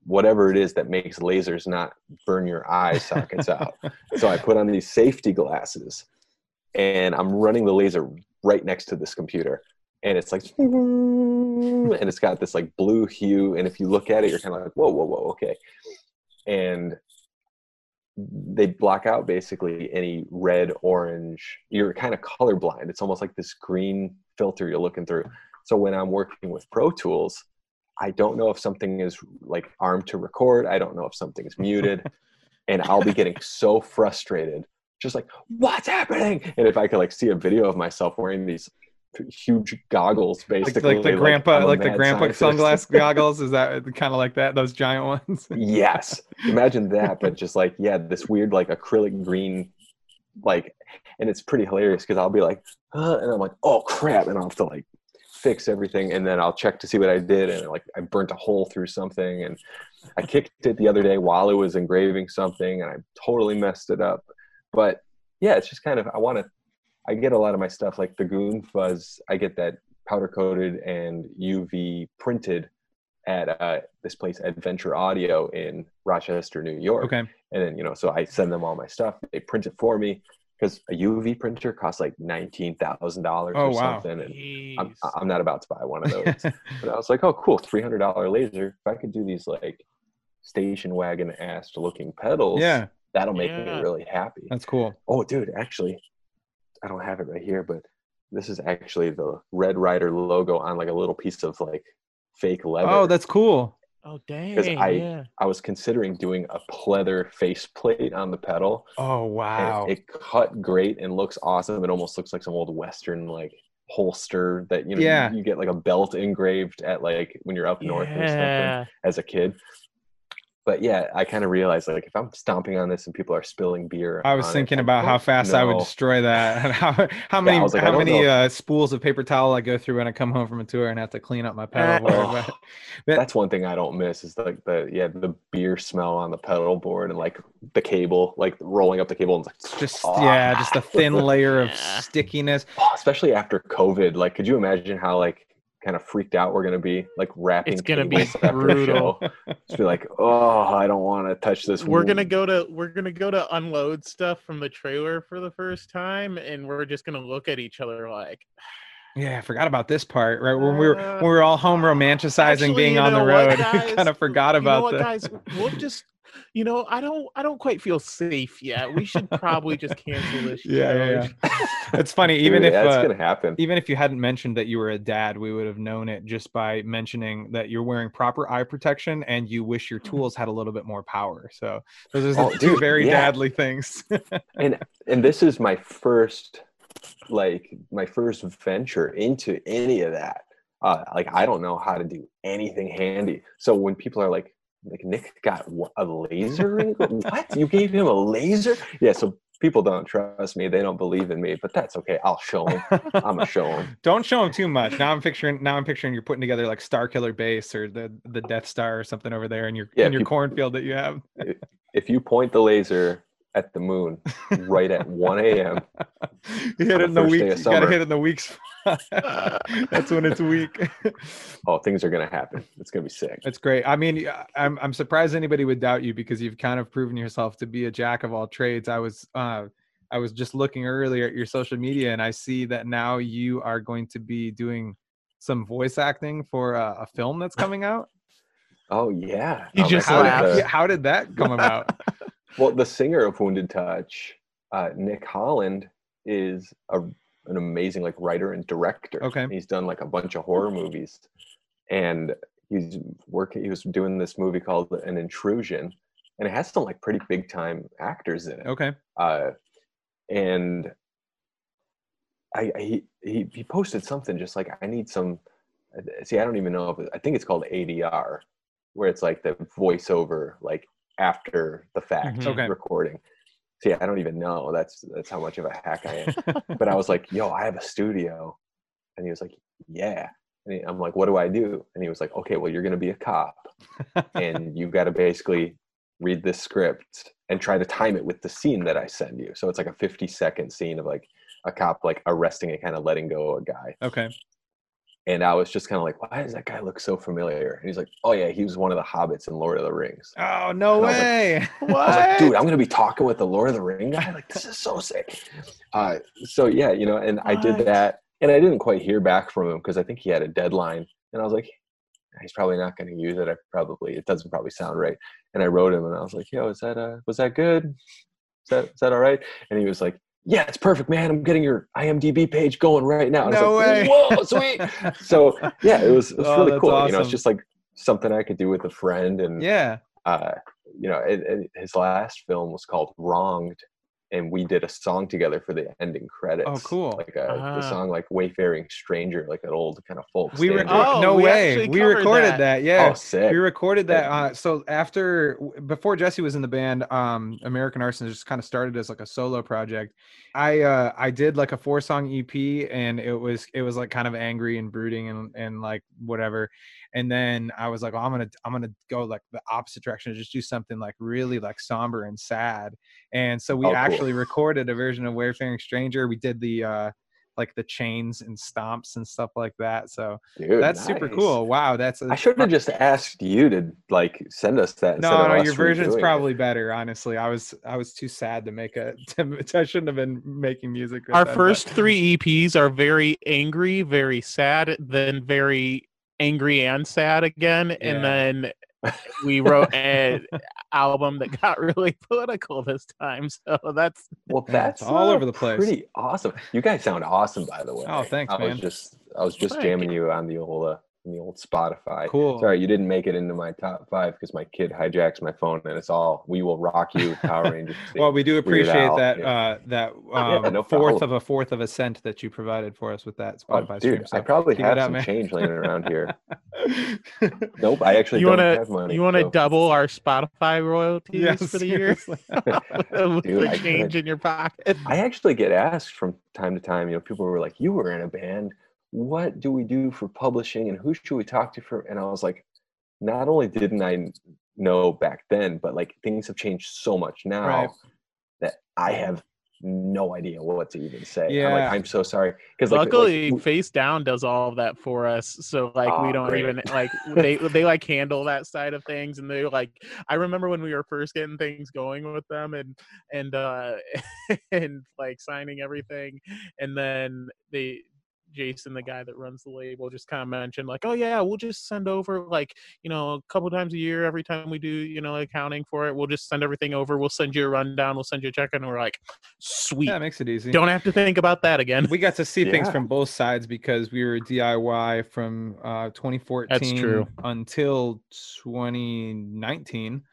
whatever it is that makes lasers not burn your eye sockets out. So I put on these safety glasses and I'm running the laser right next to this computer. And it's like, and it's got this like blue hue. And if you look at it, you're kind of like, whoa, whoa, whoa, okay. And they block out basically any red, orange. You're kind of colorblind. It's almost like this green filter you're looking through. So when I'm working with Pro Tools, I don't know if something is like armed to record. I don't know if something's muted. and I'll be getting so frustrated, just like, what's happening? And if I could like see a video of myself wearing these huge goggles, basically, like the grandpa, I'm like the grandpa scientist. sunglass goggles. Is that kind of like that? Those giant ones. yes imagine that but just like yeah this weird like acrylic green like and it's pretty hilarious because i'll be like uh, and i'm like oh crap and i'll have to like fix everything and then i'll check to see what i did and like i burnt a hole through something and i kicked it the other day while it was engraving something and i totally messed it up but yeah it's just kind of i want to i get a lot of my stuff like the goon fuzz i get that powder coated and uv printed at uh, this place adventure audio in rochester new york Okay. and then you know so i send them all my stuff they print it for me because a uv printer costs like $19000 Oh, or wow. something and I'm, I'm not about to buy one of those but i was like oh cool $300 laser if i could do these like station wagon ass looking pedals yeah, that'll make Yeah. me really happy that's cool. oh dude actually i don't have it right here but this is actually the red rider logo on like a little piece of like fake leather Oh, that's cool. oh dang. Because I- yeah. i was considering doing a pleather faceplate on the pedal Oh wow. it, it cut great and looks awesome. It almost looks like some old western like holster that you know Yeah. you, you get like a belt engraved at like when you're up north or something as a kid. But yeah, I kind of realized like if I'm stomping on this and people are spilling beer, I was on it, thinking about how don't fast I would destroy that, and how how many was like, how many uh, spools of paper towel I go through when I come home from a tour and have to clean up my pedal board. Oh. But, but That's one thing I don't miss is like the yeah the beer smell on the pedal board and like the cable like rolling up the cable and like just ah. yeah, just a thin layer of stickiness. Oh, especially after COVID. Like, could you imagine how like kind of freaked out we're gonna be like wrapping? It's gonna be cables after a brutal. Just be like, oh, I don't want to touch this. we're gonna go to we're gonna go to unload stuff from the trailer for the first time and we're just gonna look at each other like Yeah, I forgot about this part. Right when we were Uh, when we were all home romanticizing Actually, being on the know what, road. guys? kind of forgot you know about what that. guys we'll just you know i don't i don't quite feel safe yet we should probably just cancel this Yeah, yeah, yeah. It's funny, even Dude, if that's uh, gonna happen. even if you hadn't mentioned that you were a dad, we would have known it just by mentioning that you're wearing proper eye protection and you wish your tools had a little bit more power. So those are the Oh, two dude, very yeah. dadly things. and and this is my first like my first venture into any of that uh like i don't know how to do anything handy. So when people are like like nick got a laser what? You gave him a laser? Yeah so people don't trust me. They don't believe in me but that's okay. I'll show them i'm gonna show them Don't show them too much. Now I'm picturing now I'm picturing you're putting together like Star Killer Base or the the Death Star or something over there in your Yeah, in your cornfield that you have. if you point the laser at the moon right at 1 a.m you hit On it in the the first day weeks. of You gotta hit it in the weeks. That's when it's weak. oh things are gonna happen it's gonna be sick That's great. I mean, I'm I'm surprised anybody would doubt you because you've kind of proven yourself to be a jack of all trades. I was uh I was just looking earlier at your social media and I see that now you are going to be doing some voice acting for a, a film that's coming out. oh yeah You Um, just How laughed. did, the- yeah, how did that come about? Well, the singer of Wounded Touch, uh, Nick Holland, is a, an amazing like writer and director. Okay. he's done like a bunch of horror movies, and he's working. He was doing this movie called An Intrusion, and it has some like pretty big time actors in it. Okay. Uh, and I, I he, he he posted something just like I need some. See, I don't even know if it, I think it's called ADR, where it's like the voiceover, like after the fact Mhm. Okay. recording. See, I don't even know. That's that's how much of a hack I am. but I was like, "Yo, I have a studio," and he was like, "Yeah." And I'm like, "What do I do?" And he was like, "Okay, well, you're gonna be a cop, and you've got to basically read this script and try to time it with the scene that I send you. So it's like a 50 second scene of like a cop like arresting and kind of letting go a guy. Okay. And I was just kind of like, why does that guy look so familiar? And he's like, oh yeah, he was one of the hobbits in Lord of the Rings. Oh no And I was like, way! I was like, dude, I'm gonna be talking with the Lord of the Ring guy. Like, this is so sick. Uh, so yeah, you know, and I did that, and I didn't quite hear back from him because I think he had a deadline. And I was like, he's probably not going to use it. I probably it doesn't probably sound right. And I wrote him and I was like, yo, is that uh was that good? Is that is that all right? And he was like, yeah, it's perfect, man. I'm getting your IMDb page going right now. And I No was way. Whoa, sweet. so yeah, it was, it was Oh, really cool. You know, it's just like something I could do with a friend. And yeah. uh, you know, it, it, his last film was called Wronged, and we did a song together for the ending credits. Oh, cool. Like a, Ah. the song like "Wayfaring Stranger," like an old kind of folk. We standard. recorded. Oh, no we way. We recorded that. that. Yeah. Oh, sick. We recorded that. Uh, so after, before Jesse was in the band, um, American Arson just kind of started as like a solo project. I uh, I did like a four song EP, and it was it was like kind of angry and brooding and and like whatever. And then I was like, well, I'm gonna I'm gonna go like the opposite direction, and just do something like really like somber and sad. And so we Oh, cool. actually recorded a version of Wayfaring Stranger. We did the uh, like the chains and stomps and stuff like that. So Dude, that's super cool. Wow, that's a I should have just asked you to like send us that. no, no, your version's redoing it. probably better. Honestly, I was I was too sad to make a. To, I shouldn't have been making music. with Our them, but- first three EPs are very angry, very sad, then very angry and sad again, Yeah. and then we wrote an album that got really political this time. So that's Well, that's it's all uh, over the place. Pretty awesome. You guys sound awesome, by the way. Oh, thanks, I man. was just I was just Thank jamming you on the old uh, on the old Spotify. Cool. Sorry, you didn't make it into my top five because my kid hijacks my phone, and it's all "We Will Rock You" Power Rangers. Well, we do appreciate that yeah. uh, that Yeah, um, no fourth problem. of a fourth of a cent that you provided for us with that Oh, Spotify stream. dude, So I probably keep have up, some man. change laying around here. Nope, I actually you don't want have to money. you want to so- double our Spotify royalties Yeah, for the year with Dude, the change could. in your pocket. I actually get asked from time to time. You know, people were like, "You were in a band. What do we do for publishing, and who should we talk to for?" And I was like, not only didn't i know back then, but like things have changed so much now Right. that I have no idea what to even say. I'm Yeah. like, I'm so sorry because like, Luckily, like, Face Down does all of that for us. So like we don't great. even like they they like handle that side of things, and they like I remember when we were first getting things going with them, and and uh and like signing everything, and then they. Jason, the guy that runs the label, just kind of mentioned like, "Oh yeah, we'll just send over like you know a couple times a year. Every time we do you know accounting for it, we'll just send everything over. We'll send you a rundown. We'll send you a check." And we're like, "Sweet, yeah, makes it easy. don't have to think about that again." we got to see things from both sides because we were DIY from uh, 2014 true. until 2019.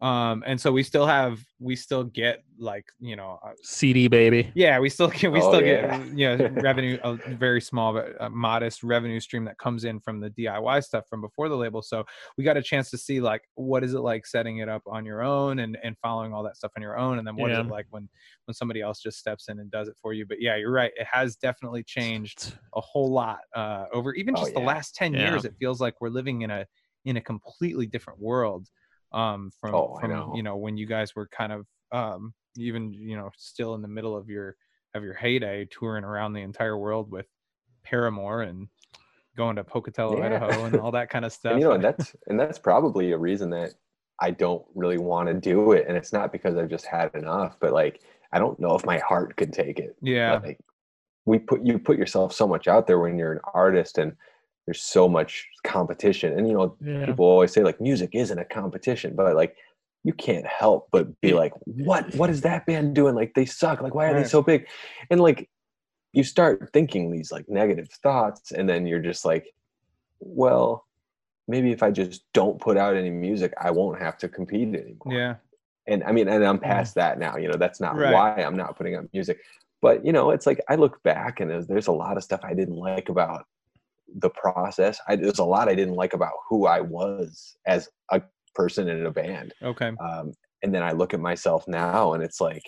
Um, and so we still have, we still get like, you know, uh, CD baby. yeah, we still get, we Oh, still yeah. get, you know, revenue, a very small but uh, modest revenue stream that comes in from the DIY stuff from before the label. So we got a chance to see like, what is it like setting it up on your own and and following all that stuff on your own, and then what is Yeah. it like when when somebody else just steps in and does it for you. But yeah, you're right, it has definitely changed a whole lot uh, over even Oh, just the last 10 Yeah. years it feels like we're living in a in a completely different world um from Oh, from know. you know when you guys were kind of um even you know still in the middle of your of your heyday touring around the entire world with paramore and going to pocatello Yeah. idaho and all that kind of stuff and you know and that's and that's probably a reason that i don't really want to do it and it's not because i've just had enough but like i don't know if my heart could take it yeah like we put you put yourself so much out there when you're an artist and there's so much competition. And you know Yeah. people always say like music isn't a competition but like you can't help but be like what? What is that band doing? Like they suck. Like why are they so big? And like you start thinking these like negative thoughts and then you're just like well maybe if i just don't put out any music i won't have to compete anymore. Yeah. And i mean and i'm past that now you know that's not Right. why i'm not putting out music. But you know it's like i look back and there's, there's a lot of stuff i didn't like about the process. I, there's a lot i didn't like about who i was as a person in a band. Okay. Um, and then i look at myself now and it's like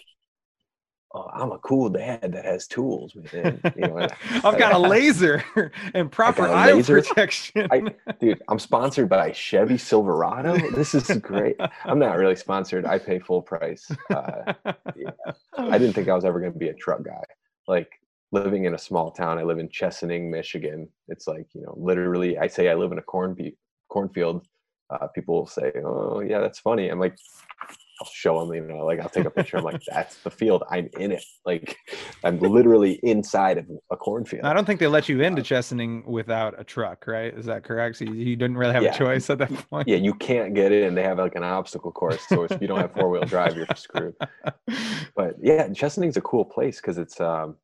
oh, i'm a cool dad that has tools man. you know i've got a laser and proper eye laser. protection. I, dude i'm sponsored by chevy silverado. This is great. I'm not really sponsored. I pay full price. Uh, I didn't think I was ever going to be a truck guy. Like living in a small town, I live in Chesaning, Michigan. It's like you know, literally, I say I live in a corn be- cornfield. Uh, people will say, "Oh, yeah, that's funny." I'm like, I'll show them, you know, like I'll take a picture. I'm like, that's the field. I'm in it. Like I'm literally inside of a cornfield. I don't think they let you into Chesaning without a truck, right? Is that correct? So you, you didn't really have Yeah. a choice at that point. Yeah, you can't get in. They have like an obstacle course. So if you don't have four wheel drive, you're screwed. But yeah, Chesaning's a cool place because it's um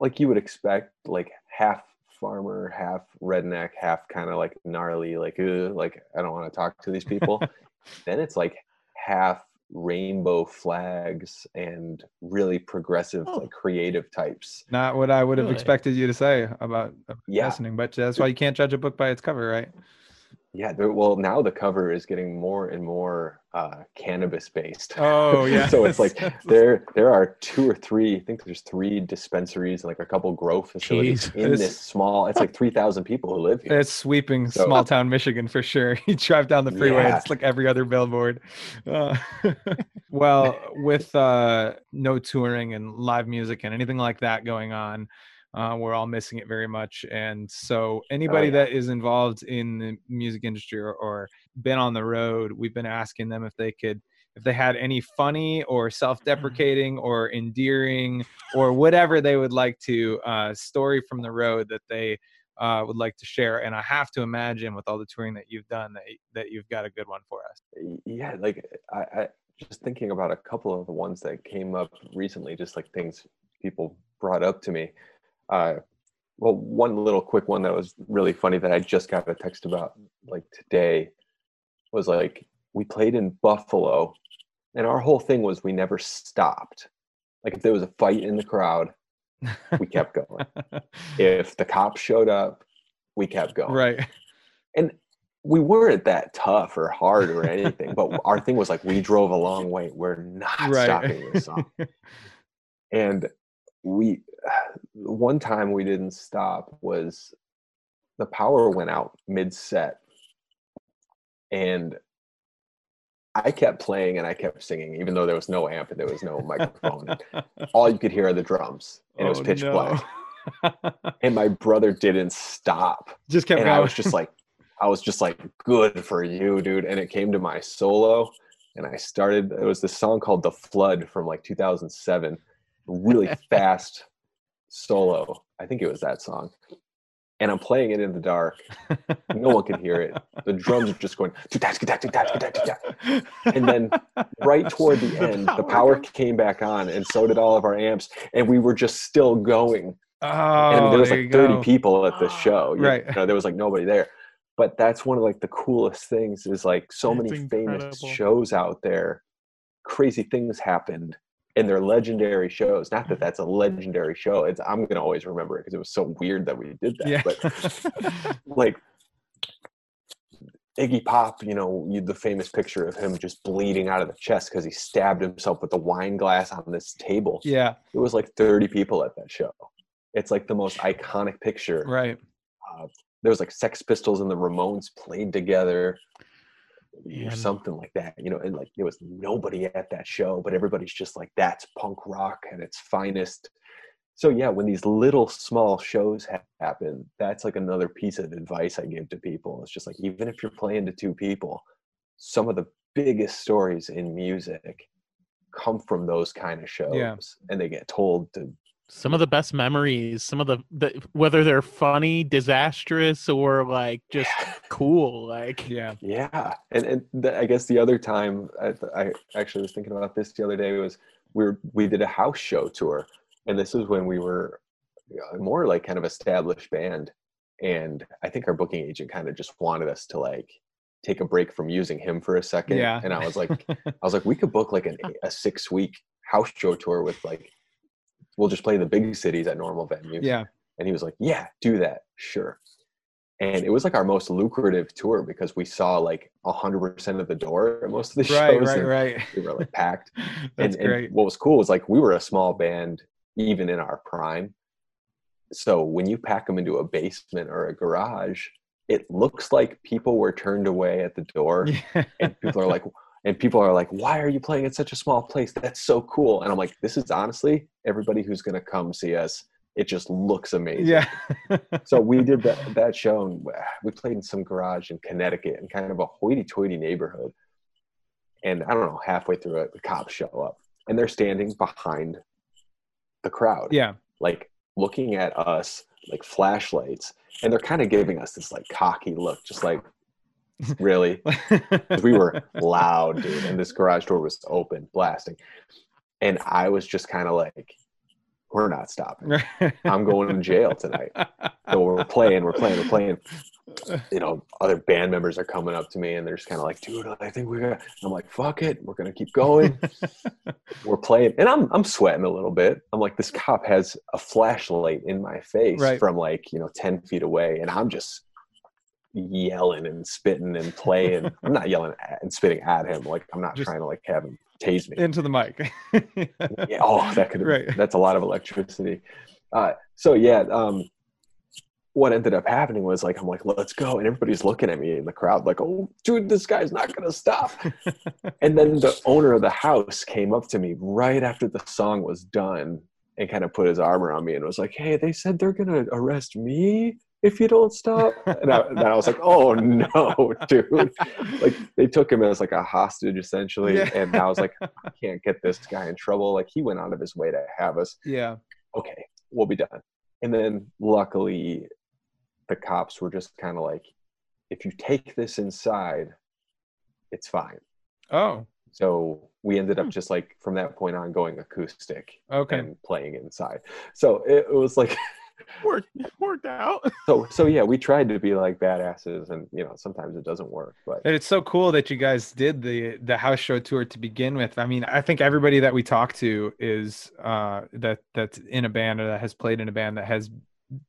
like you would expect, like half farmer, half redneck, half kind of like gnarly, like like I don't want to talk to these people. then it's like half rainbow flags and really progressive, Oh. like creative types. Not what I would have Really? expected you to say about, about Yeah. Chesaning, but that's why you can't judge a book by its cover, right? Yeah, well now the cover is getting more and more uh, cannabis based. Oh yeah. so it's like there there are two or three i think there's three dispensaries and like a couple grow facilities Jeez. in It's- this small it's like 3000 people who live here It's sweeping So- small town Michigan for sure. You drive down the freeway, Yeah. it's like every other billboard. Uh, well, with uh, no touring and live music and anything like that going on, uh, we're all missing it very much. And so, anybody yeah. that is involved in the music industry or, or been on the road, we've been asking them if they could. If they had any funny or self-deprecating or endearing or whatever they would like to uh, story from the road that they uh, would like to share. And I have to imagine with all the touring that you've done that that you've got a good one for us. yeah like I, I just thinking about a couple of the ones that came up recently just like things people brought up to me uh well one little quick one that was really funny that i just got a text about like today was like we played in buffalo and our whole thing was we never stopped. Like if there was a fight in the crowd we kept going. If the cops showed up we kept going. Right. and we weren't that tough or hard or anything but our thing was like we drove a long way. We're not Right. stopping this song. And we one time we didn't stop was the power went out mid set and i kept playing and i kept singing even though there was no amp and there was no microphone all you could hear are the drums and it was Oh, pitch no. black and my brother didn't stop Just kept and going. I was just like, I was just like, good for you, dude. And it came to my solo, and I started. It was this song called "The Flood" from like 2007, really fast solo. I think it was that song. And I'm playing it in the dark. No one can hear it. The drums are just going, and then right toward the end, the power came back on, and so did all of our amps, and we were just still going oh, and there was there like 30 go. people at the show you Right. know, there was like nobody there but that's one of like the coolest things is like so That's many famous shows out there crazy things happened and they're legendary shows not that that's a legendary show it's i'm gonna always remember it because it was so weird that we did that Yeah. but like Iggy Pop, you know, you, the famous picture of him just bleeding out of the chest because he stabbed himself with a wine glass on this table yeah. it was like 30 people at that show. It's like the most iconic picture. Right. Uh, there was like Sex Pistols and the Ramones played together, or something like that. You know, and like there was nobody at that show, but everybody's just like, "That's punk rock at its finest." So yeah, when these little small shows ha- happen, that's like another piece of advice I give to people. It's just like even if you're playing to two people, some of the biggest stories in music come from those kind of shows, and they get told to some of the best memories some of the, the whether they're funny disastrous or like just cool like Yeah. Yeah, and and the, I guess the other time I, I actually was thinking about this the other day was we were, we did a house show tour, and this was when we were uh, more like kind of established band, and I think our booking agent kind of just wanted us to like take a break from using him for a second. Yeah. and I was like, I was like, we could book like an, a six week house show tour with like, we'll just play the big cities at normal venues. Yeah. And he was like, Yeah, do that. Sure. And it was like our most lucrative tour because we saw like 100% of the door at most of the Right. shows. Right. and Right. We were like packed. That's and, and what was cool was like we were a small band even in our prime. So when you pack them into a basement or a garage, it looks like people were turned away at the door Yeah. and people are like and people are like why are you playing in such a small place that's so cool and i'm like this is honestly everybody who's going to come see us it just looks amazing yeah. so we did that that show and uh, we played in some garage in connecticut in kind of a hoity-toity neighborhood And I don't know, halfway through it, the cops show up and they're standing behind the crowd, Yeah. like looking at us like flashlights. And they're kind of giving us this like cocky look, just like, really? we were loud, dude, and this garage door was open, blasting. And I was just kind of like, we're not stopping. I'm going to jail tonight. So we're playing, we're playing, we're playing. You know, other band members are coming up to me and they're just kind of like, dude, I think we're gonna I'm like, fuck it, we're gonna keep going. we're playing. And I'm I'm sweating a little bit. I'm like, this cop has a flashlight in my face Right. from like, you know, 10 feet away, and I'm just yelling and spitting and playing. I'm not yelling at and spitting at him. Like I'm not Just- trying to like have him tase me Into the mic. yeah, oh that could Right. that's a lot of electricity uh, so yeah um, what ended up happening was like i'm like let's go and everybody's looking at me in the crowd like oh dude this guy's not gonna stop and then the owner of the house came up to me right after the song was done and kind of put his arm around me and was like hey they said they're gonna arrest me if you don't stop and I, then I was like oh no dude like they took him as like a hostage essentially Yeah. and i was like I can't get this guy in trouble. Like he went out of his way to have us. yeah. Okay, we'll be done. And then luckily, the cops were just kind of like, if you take this inside, it's fine. Oh, So we ended Hmm. up just like from that point on going acoustic okay. and playing inside. So it, it was like, worked worked out. so so yeah, we tried to be like badasses, and you know sometimes it doesn't work, but And it's so cool that you guys did the the house show tour to begin with. I mean, I think everybody that we talk to is uh that that's in a band or that has played in a band that has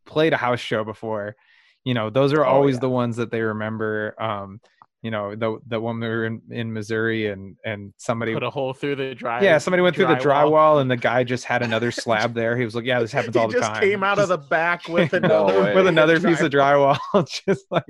played a house show before. You know, those are Oh, always yeah. the ones that they remember. Um, you know, the the one we were in, in Missouri and and somebody Put a hole through the dry. yeah, somebody went through the drywall. and the guy just had another slab there. He was like, "Yeah, this happens all the just time." came out of the back with another with another piece of drywall, just like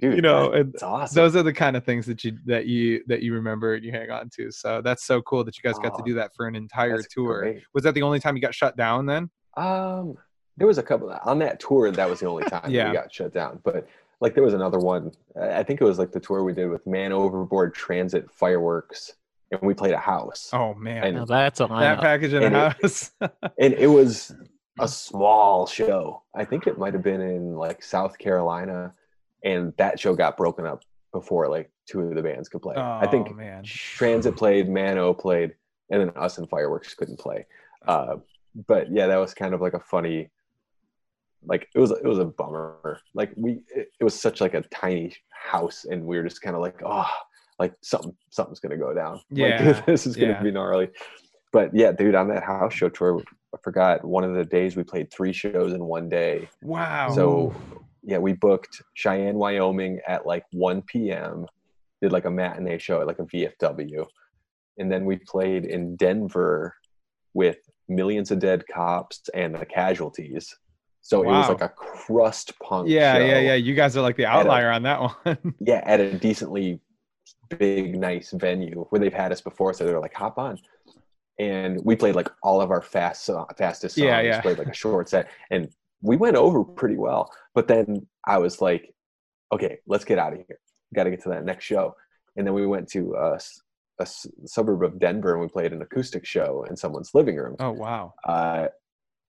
dude, you know, it's awesome. those are the kind of things that you that you that you remember and you hang on to. So that's so cool that you guys got to do that for an entire That's tour. great. Was that the only time you got shut down then? Um, there was a couple on that tour. That was the only time Yeah. we got shut down. But like, there was another one. I I think it was like the tour we did with Man Overboard Transit Fireworks, and we played a house, Oh man, And- Now that's a that package in a and it- house. and it was a small show. I think it might have been in like South Carolina, and that show got broken up before like two of the bands could play. I Oh, think man. Transit played, Mano played, and then us and Fireworks couldn't play. Uh, but yeah, that was kind of like a funny, like it was it was a bummer. Like we, it, it was such like a tiny house, and we were just kind of like, oh, like something something's gonna go down. Yeah, like, this is gonna yeah. be gnarly. But yeah, dude, on that house show tour, I forgot one of the days we played three shows in one day. wow. So yeah, we booked Cheyenne, Wyoming at like 1 p.m. Did like a matinee show at like a VFW, and then we played in Denver with Millions of Dead Cops and the Casualties. So it was like a crust punk. yeah, yeah, show. yeah. You guys are like the At a- outlier on that one. Yeah, at a decently big, nice venue where they've had us before, so they're like, hop on. And we played like all of our fast, fastest songs. Yeah, yeah. Played like a short set, and we went over pretty well. But then I was like, okay, let's get out of here. Got to get to that next show. And then we went to a suburb of Denver, and we played an acoustic show in someone's living room. oh wow. Uh,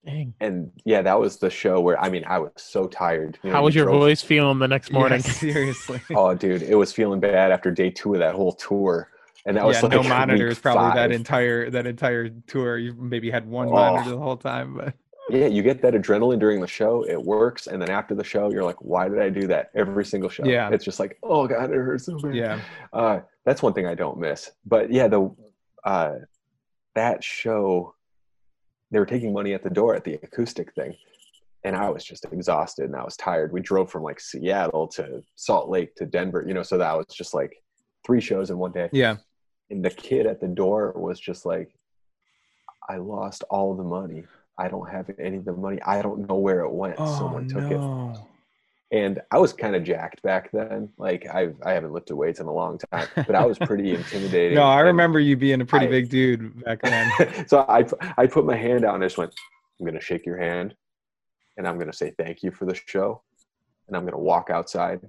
Dang. and yeah, that was the show where I mean, I was so tired. You know, How was your drove- voice feeling the next morning? Yeah, seriously. Oh, dude, it was feeling bad after day two of that whole tour, and that was yeah, like no monitors probably that entire that entire tour. You maybe had one Oh. monitor the whole time, but Yeah, you get that adrenaline during the show, it works, and then after the show, you're like, "Why did I do that?" Every single show. Yeah. it's just like, "Oh God, it hurts so bad." yeah. uh, that's one thing I don't miss. But yeah, the uh, that show, they were taking money at the door at the acoustic thing, and I was just exhausted and I was tired. We drove from like Seattle to Salt Lake to Denver, you know, so that was just like three shows in one day. Yeah. And the kid at the door was just like, "I lost all the money. I don't have any of the money. I don't know where it went. Oh Someone took it." And I was kind of jacked back then. Like I I haven't lifted weights in a long time, but I was pretty intimidating. No, I remember you being a pretty I- big dude back then. so I I put my hand out and I just went. I'm gonna shake your hand, and I'm gonna say thank you for the show, and I'm gonna walk outside,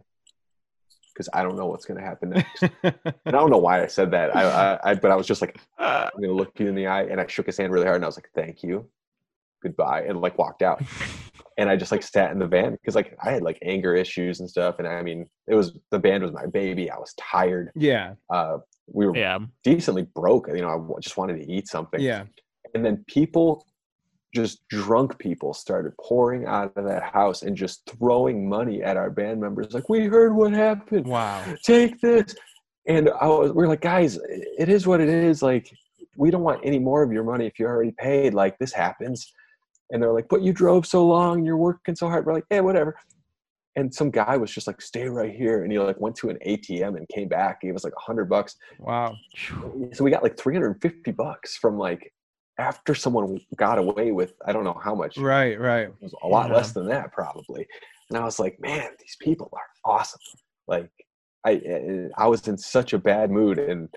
because I don't know what's going to happen next. and I don't know why I said that. I, I, I, but I was just like, I'm going to look you in the eye, and I shook his hand really hard, and I was like, thank you, goodbye, and like walked out. And I just like sat in the van because like I had like anger issues and stuff, and I mean, it was the band was my baby. I was tired. yeah, Uh, we were yeah. decently broke. You know, I just wanted to eat something. yeah. And then people, just drunk people, started pouring out of that house and just throwing money at our band members. Like, we heard what happened. Wow. Take this. And I was, we're like, guys, it is what it is. Like, we don't want any more of your money if you're already paid. Like, this happens. And they're like, but you drove so long, you're working so hard. We're like, yeah, whatever. And some guy was just like, stay right here. And he like went to an ATM and came back. He was like a hundred bucks Wow. so we got like 350 bucks from like after someone got away with i don't know how much Right, right. it was a lot Yeah. less than that probably and i was like man these people are awesome like i eh, i was in such a bad mood and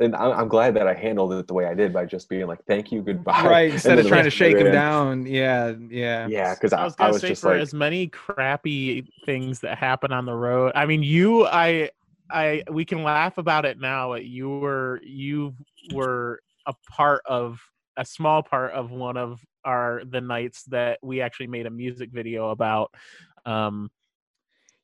and I- i'm glad that i handled it the way i did by just being like thank you goodbye Right. Instead of trying to shake him ran. down. Yeah, yeah. yeah because I I, was I gonna was say just for like as many crappy things that happen on the road. I mean, you, I, I, we can laugh about it now, but you were, you were a part of a small part of one of our the nights that we actually made a music video about. Um,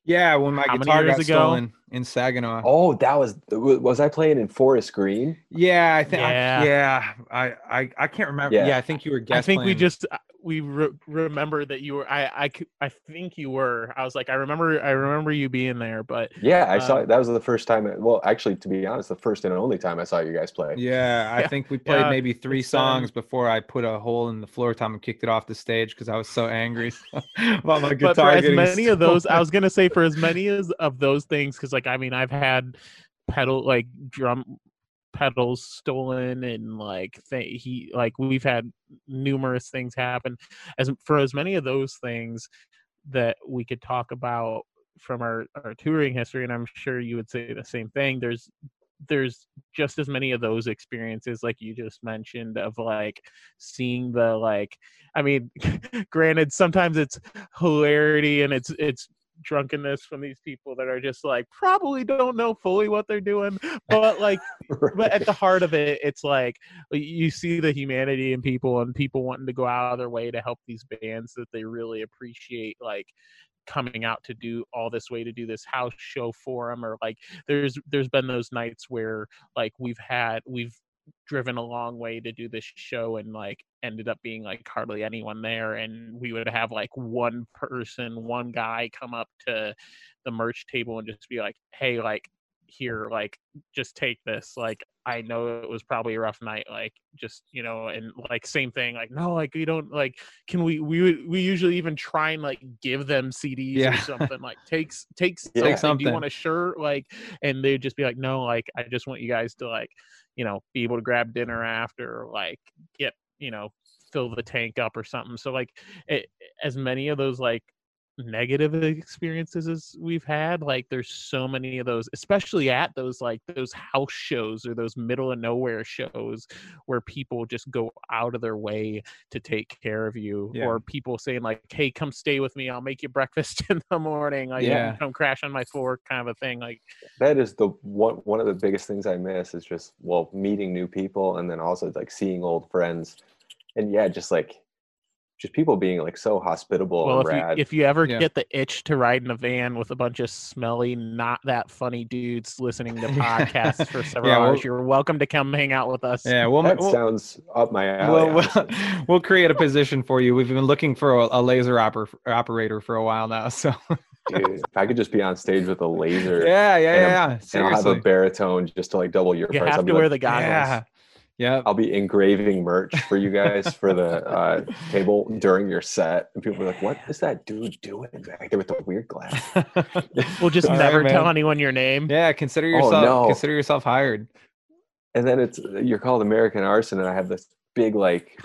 Yeah, when my guitar years got ago? stolen in Saginaw. oh that was was i playing in forest green Yeah, I think. Yeah. Yeah, yeah. I, I, I can't remember. Yeah. Yeah, I think you were. Guest I think we just uh, we re- remember that you were. I, I I think you were. I was like, I remember, I remember you being there, but yeah i saw Um, that was the first time well actually to be honest the first and only time i saw you guys play Yeah, I Yeah. think we played Yeah, maybe three it's, um, songs before I put a hole in the floor tom and kicked it off the stage because I was so angry about my guitar but for as getting many of those, I was gonna say for as many as of those things, because like I mean, I've had pedal like drum pedals stolen and like he like we've had numerous things happen. As for as many of those things that we could talk about from our our touring history, and I'm sure you would say the same thing. There's there's just as many of those experiences like you just mentioned of like seeing the like i mean granted sometimes it's hilarity and it's it's drunkenness from these people that are just like probably don't know fully what they're doing but like but at the heart of it it's like you see the humanity in people and people wanting to go out of their way to help these bands that they really appreciate like coming out to do all this way to do this house show for them or like there's there's been those nights where like we've had we've driven a long way to do this show and like ended up being like hardly anyone there and we would have like one person one guy come up to the merch table and just be like hey like here like just take this like i know it was probably a rough night like just you know and like same thing like no like we don't like can we we we usually even try and like give them cds Yeah. or something like takes takes Yeah. something. Take do you want a shirt like and they'd just be like no like i just want you guys to like you know be able to grab dinner after or like get you know fill the tank up or something so like it, as many of those like negative experiences as we've had like there's so many of those especially at those like those house shows or those middle of nowhere shows where people just go out of their way to take care of you Yeah. or people saying like hey come stay with me i'll make you breakfast in the morning like Yeah. come crash on my floor kind of a thing like that is the one one of the biggest things I miss is just well meeting new people and then also like seeing old friends and yeah just like just people being like so hospitable well and if you, if you ever Yeah. get the itch to ride in a van with a bunch of smelly not that funny dudes listening to podcasts for several Yeah, well- hours you're welcome to come hang out with us Yeah, we'll, that we'll, sounds up my alley. we'll, we'll, we'll create a position for you. We've been looking for a, a laser oper, operator for a while now. So Dude, if I could just be on stage with a laser yeah, yeah, And yeah, a- yeah. and I'll have a baritone just to like double your you price. I'll have to wear like, the goggles Yeah. Yeah. I'll be engraving merch for you guys for the uh, table during your set, and people are like, "What is that dude doing back there with the weird glass?" we'll just All right, never tell man. anyone your name Yeah, consider Oh, yourself no. consider yourself hired. And then it's you're called American Arson, and I have this big like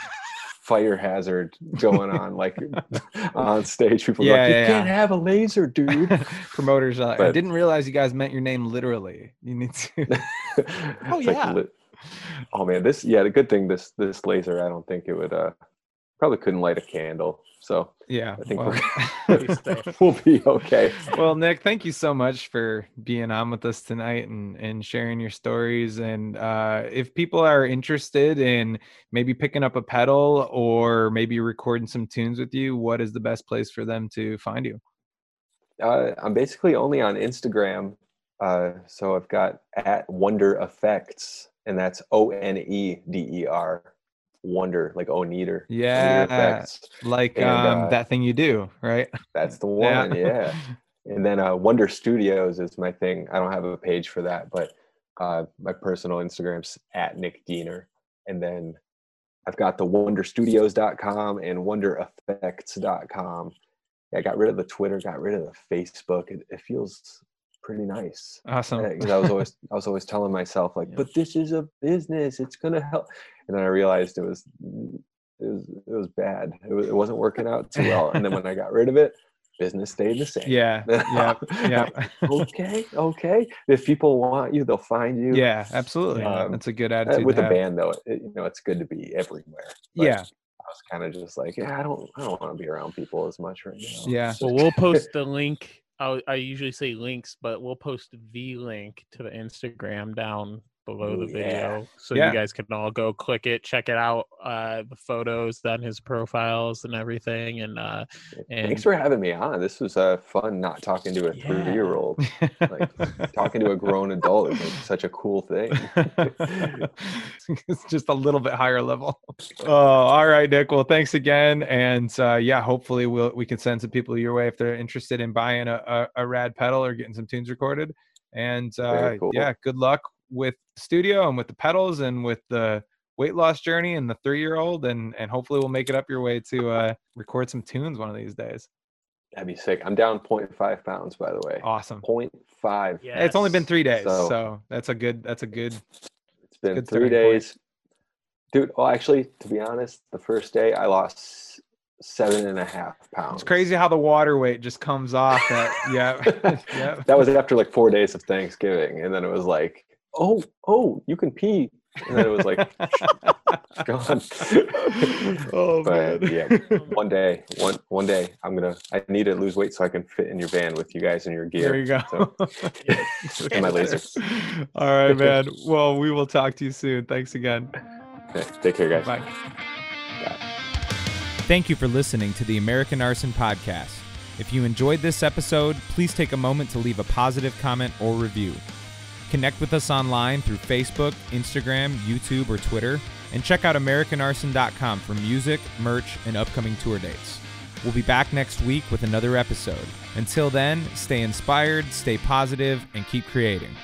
fire hazard going on like on stage. People are Yeah, like, "You yeah, can't yeah. have a laser, dude." Promoters, uh, I didn't realize you guys meant your name literally. You need to. Oh, It's like yeah. lit- oh man, this yeah. The good thing this this laser, I don't think it would uh probably couldn't light a candle. So Yeah. I think well- we'll be okay. well, Nick, thank you so much for being on with us tonight and, and sharing your stories. And uh, if people are interested in maybe picking up a pedal or maybe recording some tunes with you, what is the best place for them to find you? Uh, I'm basically only on Instagram. Uh, so I've got at Oneder Effects, and that's O N E D E R, Wonder, like O Neater. Yeah. Like And, um, uh, that thing you do, right? That's the one, yeah. And then uh, Oneder Studios is my thing. I don't have a page for that, but uh, my personal Instagram's at Nick Diener. And then I've got the onederstudios.com and onedereffects.com. I got rid of the Twitter, got rid of the Facebook. It, it feels pretty nice. awesome. because I was always I was always telling myself like, Yeah. but this is a business. It's gonna help. And then I realized it was it was it was bad. It, was, it wasn't working out too well. And then when I got rid of it, business stayed the same. Yeah. Yep. Yep. okay. Okay. If people want you, they'll find you. yeah. Absolutely. Um, That's a good Uh, attitude. with to a band though, it, you know, it's good to be everywhere. But Yeah. I was kind of just like, yeah, I don't, I don't want to be around people as much right now. Yeah. Well, we'll post the link. I, I usually say links, but we'll post the link to the Instagram down below Ooh, the yeah. video, so Yeah. you guys can all go click it, check it out, uh, the photos on his profiles and everything, and uh, Thanks for having me on. This was uh, fun. Not talking to a Yeah. three-year-old. like talking to a grown adult is like such a cool thing. it's just a little bit higher level. Oh, all right, Nick. Well, thanks again, and uh, yeah, hopefully we'll we can send some people your way if they're interested in buying a, a, a rad pedal or getting some tunes recorded. And uh, cool. yeah, good luck with studio and with the pedals and with the weight loss journey and the three year old, and and hopefully we'll make it up your way to uh, record some tunes one of these days. That'd be sick. I'm down 0.5 pounds, by the way. Awesome. 0.5. yeah, It's only been three days, so, So- that's a good. That's a good. It's been good three starting point. days. Dude, well, actually, to be honest, the first day I lost seven and a half pounds. It's crazy how the water weight just comes off. That yeah, yeah. that was after like four days of Thanksgiving. And then it was like, oh, oh, you can pee. And then it was like, gone. oh but man. yeah, one day, one one day, I'm gonna. I need to lose weight so I can fit in your van with you guys and your gear. There you go. So, and my laser. All right, man. Well, we will talk to you soon. Thanks again. okay, take care, guys. Bye. Thank you for listening to the American Arson Podcast. If you enjoyed this episode, please take a moment to leave a positive comment or review. Connect with us online through Facebook, Instagram, YouTube, or Twitter, and check out AmericanArson.com for music, merch, and upcoming tour dates. We'll be back next week with another episode. Until then, stay inspired, stay positive, and keep creating.